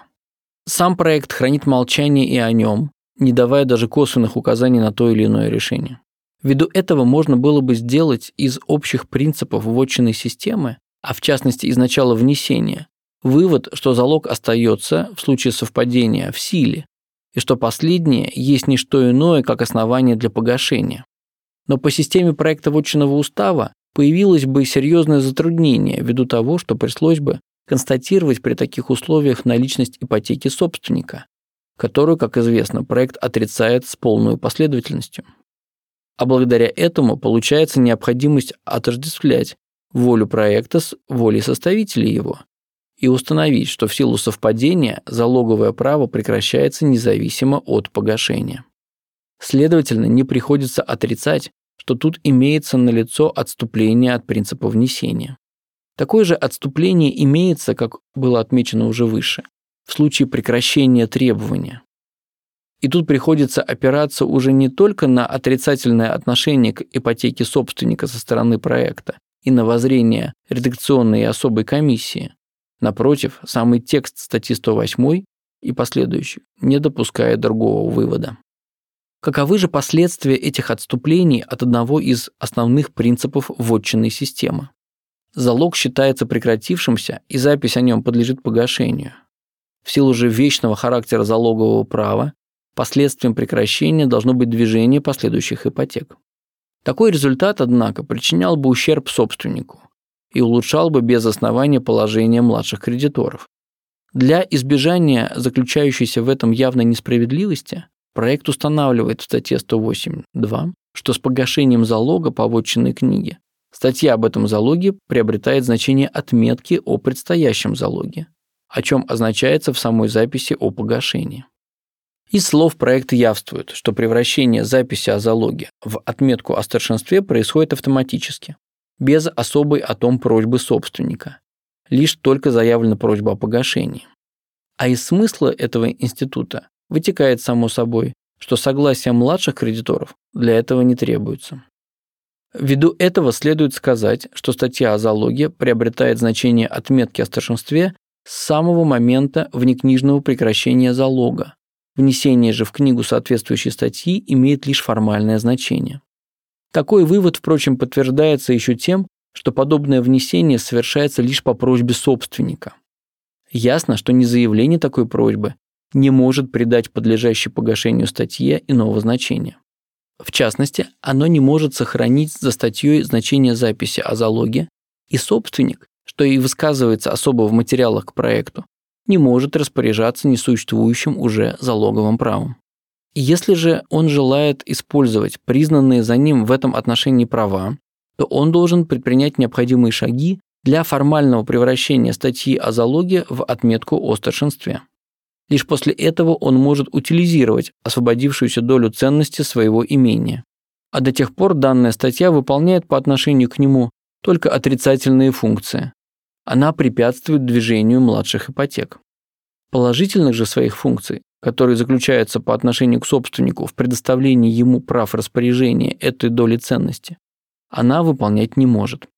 Сам проект хранит молчание и о нем, не давая даже косвенных указаний на то или иное решение. Ввиду этого можно было бы сделать из общих принципов вотчинной системы а в частности из начала внесения, вывод, что залог остается в случае совпадения в силе, и что последнее есть не что иное, как основание для погашения. Но по системе проекта вотчинного устава появилось бы серьезное затруднение ввиду того, что пришлось бы констатировать при таких условиях наличность ипотеки собственника, которую, как известно, проект отрицает с полной последовательностью. А благодаря этому получается необходимость отождествлять волю проекта с волей составителей его и установить, что в силу совпадения залоговое право прекращается независимо от погашения. Следовательно, не приходится отрицать, что тут имеется налицо отступление от принципа внесения. Такое же отступление имеется, как было отмечено уже выше, в случае прекращения требования. И тут приходится опираться уже не только на отрицательное отношение к ипотеке собственника со стороны проекта, и на воззрение редакционной и особой комиссии. Напротив, самый текст статьи 108 и последующих не допускает другого вывода. Каковы же последствия этих отступлений от одного из основных принципов вотчинной системы? Залог считается прекратившимся, и запись о нем подлежит погашению. В силу же вечного характера залогового права, последствием прекращения должно быть движение последующих ипотек. Такой результат, однако, причинял бы ущерб собственнику и улучшал бы без основания положение младших кредиторов. Для избежания заключающейся в этом явной несправедливости проект устанавливает в статье 108.2, что с погашением залога по вотчинной книге статья об этом залоге приобретает значение отметки о предстоящем залоге, о чем означается в самой записи о погашении. Из слов проекта явствует, что превращение записи о залоге в отметку о старшинстве происходит автоматически, без особой о том просьбы собственника. Лишь только заявлена просьба о погашении. А из смысла этого института вытекает само собой, что согласие младших кредиторов для этого не требуется. Ввиду этого следует сказать, что статья о залоге приобретает значение отметки о старшинстве с самого момента внекнижного прекращения залога, Внесение же в книгу соответствующей статьи имеет лишь формальное значение. Такой вывод, впрочем, подтверждается еще тем, что подобное внесение совершается лишь по просьбе собственника. Ясно, что незаявление такой просьбы не может придать подлежащей погашению статье иного значения. В частности, оно не может сохранить за статьей значение записи о залоге, и собственник, что и высказывается особо в материалах к проекту, не может распоряжаться несуществующим уже залоговым правом. Если же он желает использовать признанные за ним в этом отношении права, то он должен предпринять необходимые шаги для формального превращения статьи о залоге в отметку о старшинстве. Лишь после этого он может утилизировать освободившуюся долю ценности своего имения. А до тех пор данная статья выполняет по отношению к нему только отрицательные функции, она препятствует движению младших ипотек. Положительных же своих функций, которые заключаются по отношению к собственнику в предоставлении ему прав распоряжения этой доли ценности, она выполнять не может.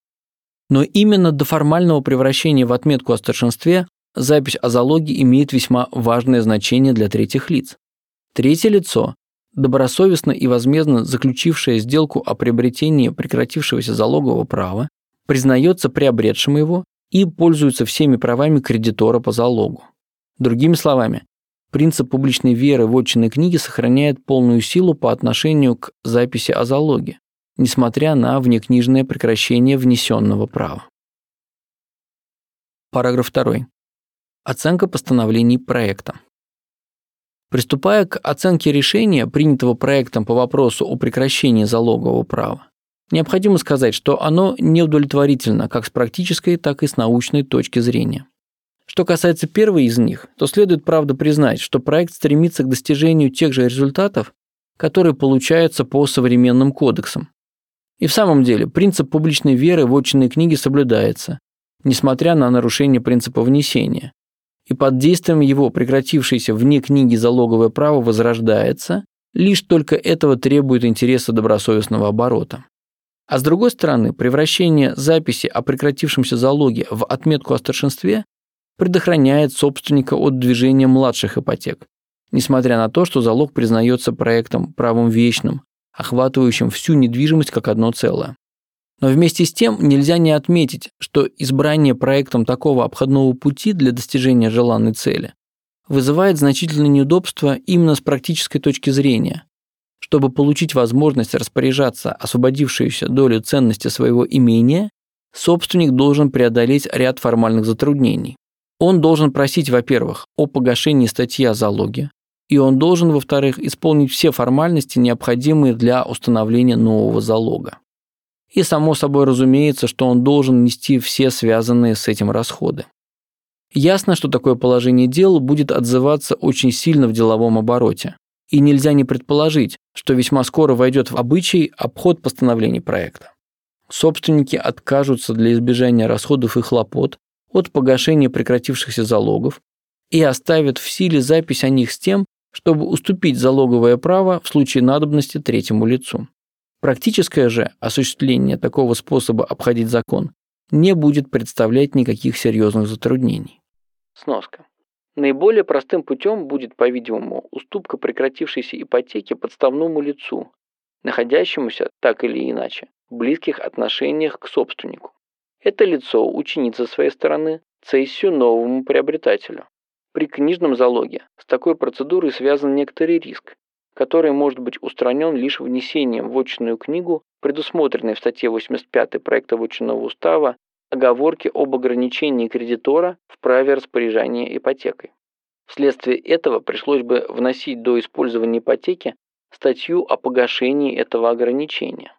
Но именно до формального превращения в отметку о старшинстве запись о залоге имеет весьма важное значение для третьих лиц. Третье лицо, добросовестно и возмездно заключившее сделку о приобретении прекратившегося залогового права, признается приобретшим его и пользуются всеми правами кредитора по залогу. Другими словами, принцип публичной веры в отчинной книге сохраняет полную силу по отношению к записи о залоге, несмотря на внекнижное прекращение внесенного права. Параграф 2. Оценка постановлений проекта. Приступая к оценке решения, принятого проектом по вопросу о прекращении залогового права, необходимо сказать, что оно неудовлетворительно как с практической, так и с научной точки зрения. Что касается первой из них, то следует правда признать, что проект стремится к достижению тех же результатов, которые получаются по современным кодексам. И в самом деле принцип публичной веры в отчинной книге соблюдается, несмотря на нарушение принципа внесения. И под действием его прекратившееся вне книги залоговое право возрождается, лишь только этого требует интереса добросовестного оборота. А с другой стороны, превращение записи о прекратившемся залоге в отметку о старшинстве предохраняет собственника от движения младших ипотек, несмотря на то, что залог признается проектом правом вечным, охватывающим всю недвижимость как одно целое. Но вместе с тем нельзя не отметить, что избрание проектом такого обходного пути для достижения желанной цели вызывает значительные неудобства именно с практической точки зрения. Чтобы получить возможность распоряжаться освободившуюся долю ценности своего имения, собственник должен преодолеть ряд формальных затруднений. Он должен просить, во-первых, о погашении статьи о залоге, и он должен, во-вторых, исполнить все формальности, необходимые для установления нового залога. И само собой разумеется, что он должен нести все связанные с этим расходы. Ясно, что такое положение дел будет отзываться очень сильно в деловом обороте. И нельзя не предположить, что весьма скоро войдет в обычай обход постановлений проекта. Собственники откажутся для избежания расходов и хлопот от погашения прекратившихся залогов и оставят в силе запись о них с тем, чтобы уступить залоговое право в случае надобности третьему лицу. Практическое же осуществление такого способа обходить закон не будет представлять никаких серьезных затруднений. Сноска. Наиболее простым путем будет, по-видимому, уступка прекратившейся ипотеки подставному лицу, находящемуся, так или иначе, в близких отношениях к собственнику. Это лицо учинит со своей стороны цессию новому приобретателю. При книжном залоге с такой процедурой связан некоторый риск, который может быть устранен лишь внесением в отчинную книгу, предусмотренной в статье 85 проекта вотчинного устава, оговорки об ограничении кредитора в праве распоряжения ипотекой. Вследствие этого пришлось бы вносить до использования ипотеки статью о погашении этого ограничения.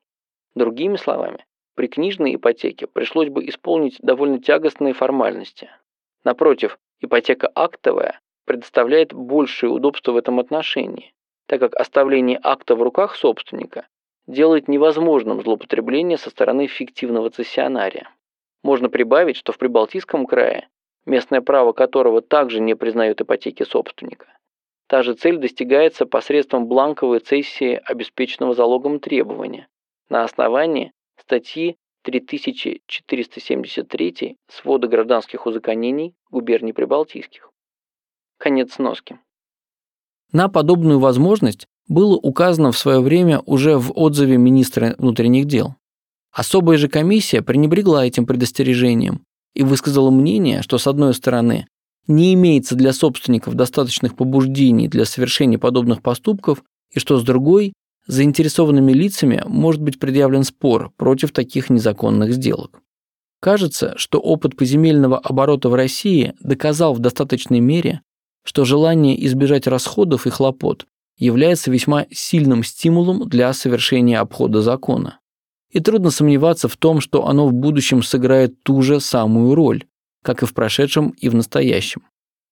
Другими словами, при книжной ипотеке пришлось бы исполнить довольно тягостные формальности. Напротив, ипотека актовая предоставляет большее удобство в этом отношении, так как оставление акта в руках собственника делает невозможным злоупотребление со стороны фиктивного цессионария. Можно прибавить, что в Прибалтийском крае, местное право которого также не признает ипотеки собственника, та же цель достигается посредством бланковой цессии обеспеченного залогом требования на основании статьи 3473 свода гражданских узаконений губерний Прибалтийских. Конец сноски. На подобную возможность было указано в свое время уже в отзыве министра внутренних дел. Особая же комиссия пренебрегла этим предостережением и высказала мнение, что с одной стороны не имеется для собственников достаточных побуждений для совершения подобных поступков, и что с другой заинтересованными лицами может быть предъявлен спор против таких незаконных сделок. Кажется, что опыт поземельного оборота в России доказал в достаточной мере, что желание избежать расходов и хлопот является весьма сильным стимулом для совершения обхода закона. И трудно сомневаться в том, что оно в будущем сыграет ту же самую роль, как и в прошедшем и в настоящем.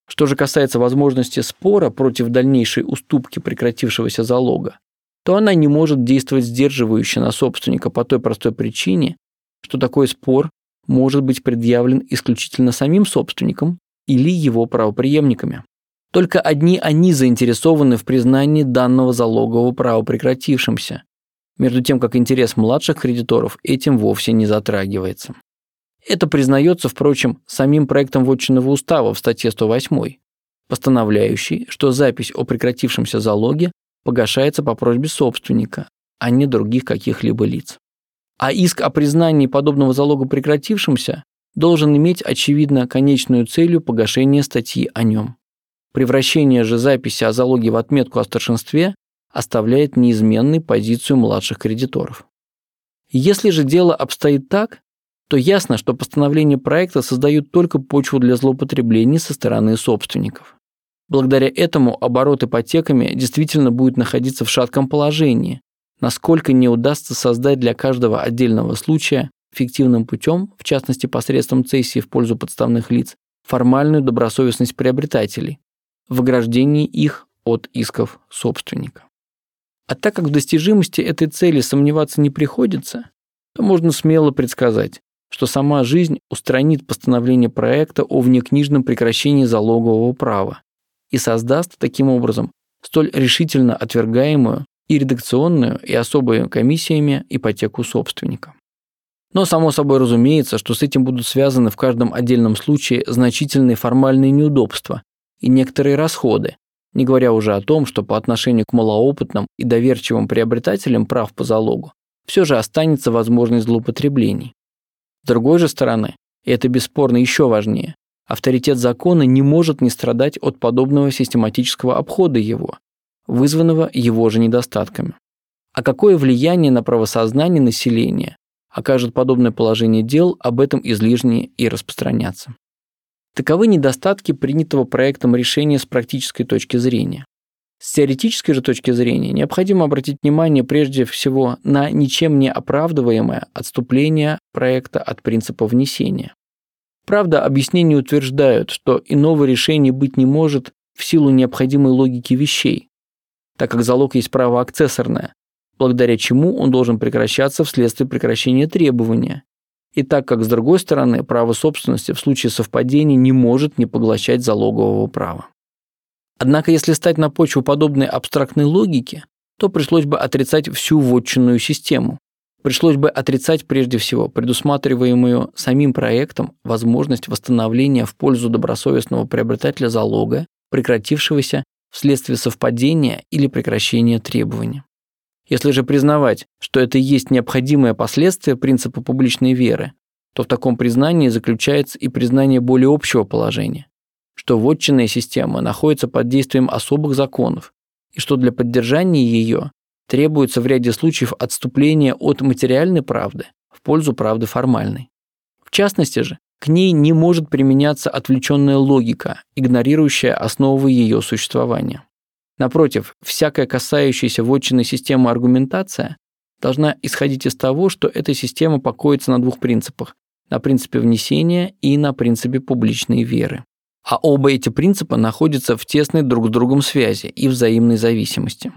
Что же касается возможности спора против дальнейшей уступки прекратившегося залога, то она не может действовать сдерживающе на собственника по той простой причине, что такой спор может быть предъявлен исключительно самим собственником или его правопреемниками. Только одни они заинтересованы в признании данного залогового права прекратившимся, между тем как интерес младших кредиторов этим вовсе не затрагивается. Это признается, впрочем, самим проектом вотчинного устава в статье 108, постановляющей, что запись о прекратившемся залоге погашается по просьбе собственника, а не других каких-либо лиц. А иск о признании подобного залога прекратившимся должен иметь, очевидно, конечную целью погашения статьи о нем. Превращение же записи о залоге в отметку о старшинстве оставляет неизменной позицию младших кредиторов. Если же дело обстоит так, то ясно, что постановление проекта создают только почву для злоупотреблений со стороны собственников. Благодаря этому оборот ипотеками действительно будет находиться в шатком положении, насколько не удастся создать для каждого отдельного случая фиктивным путем, в частности посредством цессии в пользу подставных лиц, формальную добросовестность приобретателей в ограждении их от исков собственника. А так как в достижимости этой цели сомневаться не приходится, то можно смело предсказать, что сама жизнь устранит постановление проекта о внекнижном прекращении залогового права и создаст таким образом столь решительно отвергаемую и редакционную, и особыми комиссиями ипотеку собственника. Но само собой разумеется, что с этим будут связаны в каждом отдельном случае значительные формальные неудобства и некоторые расходы, не говоря уже о том, что по отношению к малоопытным и доверчивым приобретателям прав по залогу все же останется возможность злоупотреблений. С другой же стороны, и это бесспорно еще важнее, авторитет закона не может не страдать от подобного систематического обхода его, вызванного его же недостатками. А какое влияние на правосознание населения окажет подобное положение дел, об этом излишне и распространяться. Таковы недостатки принятого проектом решения с практической точки зрения. С теоретической же точки зрения необходимо обратить внимание прежде всего на ничем не оправдываемое отступление проекта от принципа внесения. Правда, объяснения утверждают, что иного решения быть не может в силу необходимой логики вещей, так как залог есть право акцессорное, благодаря чему он должен прекращаться вследствие прекращения требования, и так как, с другой стороны, право собственности в случае совпадения не может не поглощать залогового права. Однако, если стать на почву подобной абстрактной логики, то пришлось бы отрицать всю вотчинную систему. Пришлось бы отрицать прежде всего предусматриваемую самим проектом возможность восстановления в пользу добросовестного приобретателя залога, прекратившегося вследствие совпадения или прекращения требования. Если же признавать, что это и есть необходимое последствие принципа публичной веры, то в таком признании заключается и признание более общего положения, что вотчинная система находится под действием особых законов, и что для поддержания ее требуется в ряде случаев отступление от материальной правды в пользу правды формальной. В частности же, к ней не может применяться отвлеченная логика, игнорирующая основы ее существования. Напротив, всякая касающаяся вотчинной системы аргументация должна исходить из того, что эта система покоится на двух принципах – на принципе внесения и на принципе публичной веры. А оба эти принципа находятся в тесной друг с другом связи и взаимной зависимости.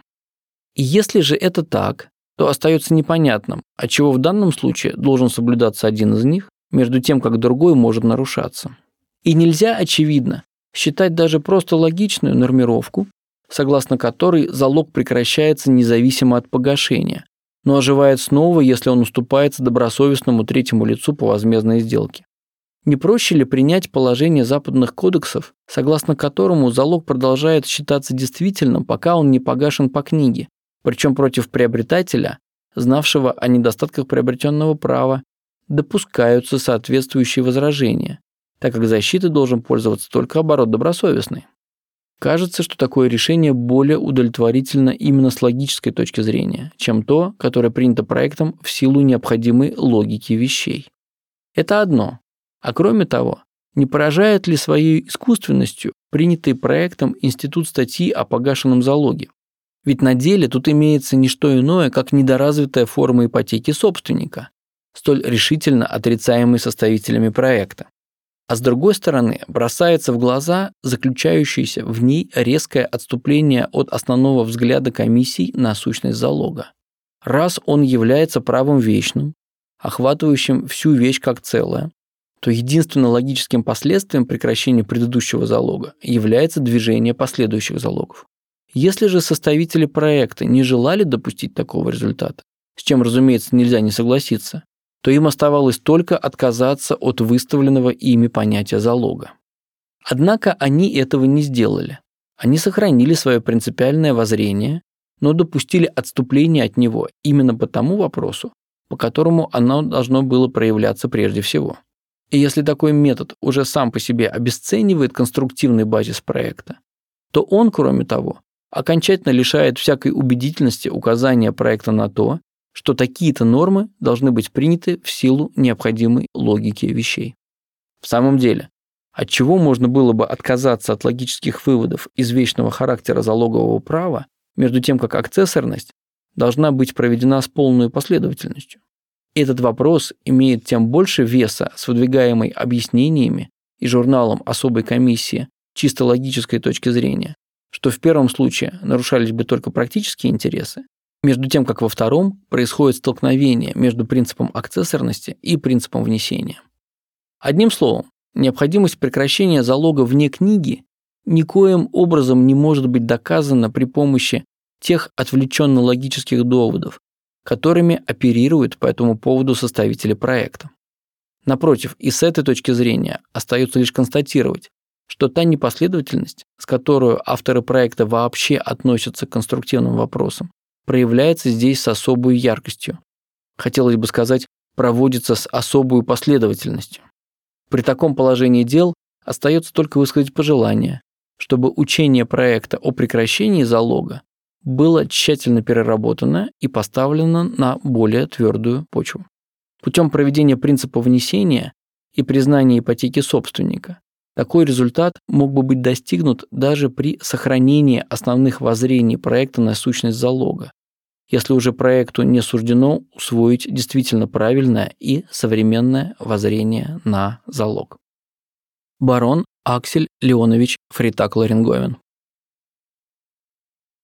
И если же это так, то остается непонятным, отчего в данном случае должен соблюдаться один из них, между тем, как другой может нарушаться. И нельзя, очевидно, считать даже просто логичную нормировку согласно которой залог прекращается независимо от погашения, но оживает снова, если он уступается добросовестному третьему лицу по возмездной сделке. Не проще ли принять положение западных кодексов, согласно которому залог продолжает считаться действительным, пока он не погашен по книге, причем против приобретателя, знавшего о недостатках приобретенного права, допускаются соответствующие возражения, так как защитой должен пользоваться только оборот добросовестный. Кажется, что такое решение более удовлетворительно именно с логической точки зрения, чем то, которое принято проектом в силу необходимой логики вещей. Это одно. А кроме того, не поражает ли своей искусственностью принятый проектом институт статьи о погашенном залоге? Ведь на деле тут имеется не что иное, как недоразвитая форма ипотеки собственника, столь решительно отрицаемой составителями проекта а с другой стороны бросается в глаза заключающееся в ней резкое отступление от основного взгляда комиссий на сущность залога. Раз он является правом вечным, охватывающим всю вещь как целое, то единственно логическим последствием прекращения предыдущего залога является движение последующих залогов. Если же составители проекта не желали допустить такого результата, с чем, разумеется, нельзя не согласиться, то им оставалось только отказаться от выставленного ими понятия залога. Однако они этого не сделали. Они сохранили свое принципиальное воззрение, но допустили отступление от него именно по тому вопросу, по которому оно должно было проявляться прежде всего. И если такой метод уже сам по себе обесценивает конструктивный базис проекта, то он, кроме того, окончательно лишает всякой убедительности указания проекта на то, что такие-то нормы должны быть приняты в силу необходимой логики вещей. В самом деле, от чего можно было бы отказаться от логических выводов из вечного характера залогового права, между тем как акцессорность должна быть проведена с полной последовательностью? Этот вопрос имеет тем больше веса с выдвигаемой объяснениями и журналом особой комиссии чисто логической точки зрения, что в первом случае нарушались бы только практические интересы, между тем как во втором происходит столкновение между принципом акцессорности и принципом внесения. Одним словом, необходимость прекращения залога вне книги никоим образом не может быть доказана при помощи тех отвлеченно-логических доводов, которыми оперируют по этому поводу составители проекта. Напротив, и с этой точки зрения остается лишь констатировать, что та непоследовательность, с которой авторы проекта вообще относятся к конструктивным вопросам, проявляется здесь с особой яркостью. Хотелось бы сказать, проводится с особой последовательностью. При таком положении дел остается только высказать пожелание, чтобы учение проекта о прекращении залога было тщательно переработано и поставлено на более твердую почву. Путем проведения принципа внесения и признания ипотеки собственника такой результат мог бы быть достигнут даже при сохранении основных воззрений проекта на сущность залога, если уже проекту не суждено усвоить действительно правильное и современное воззрение на залог. Барон Аксель Леонович Фритак-Ларинговен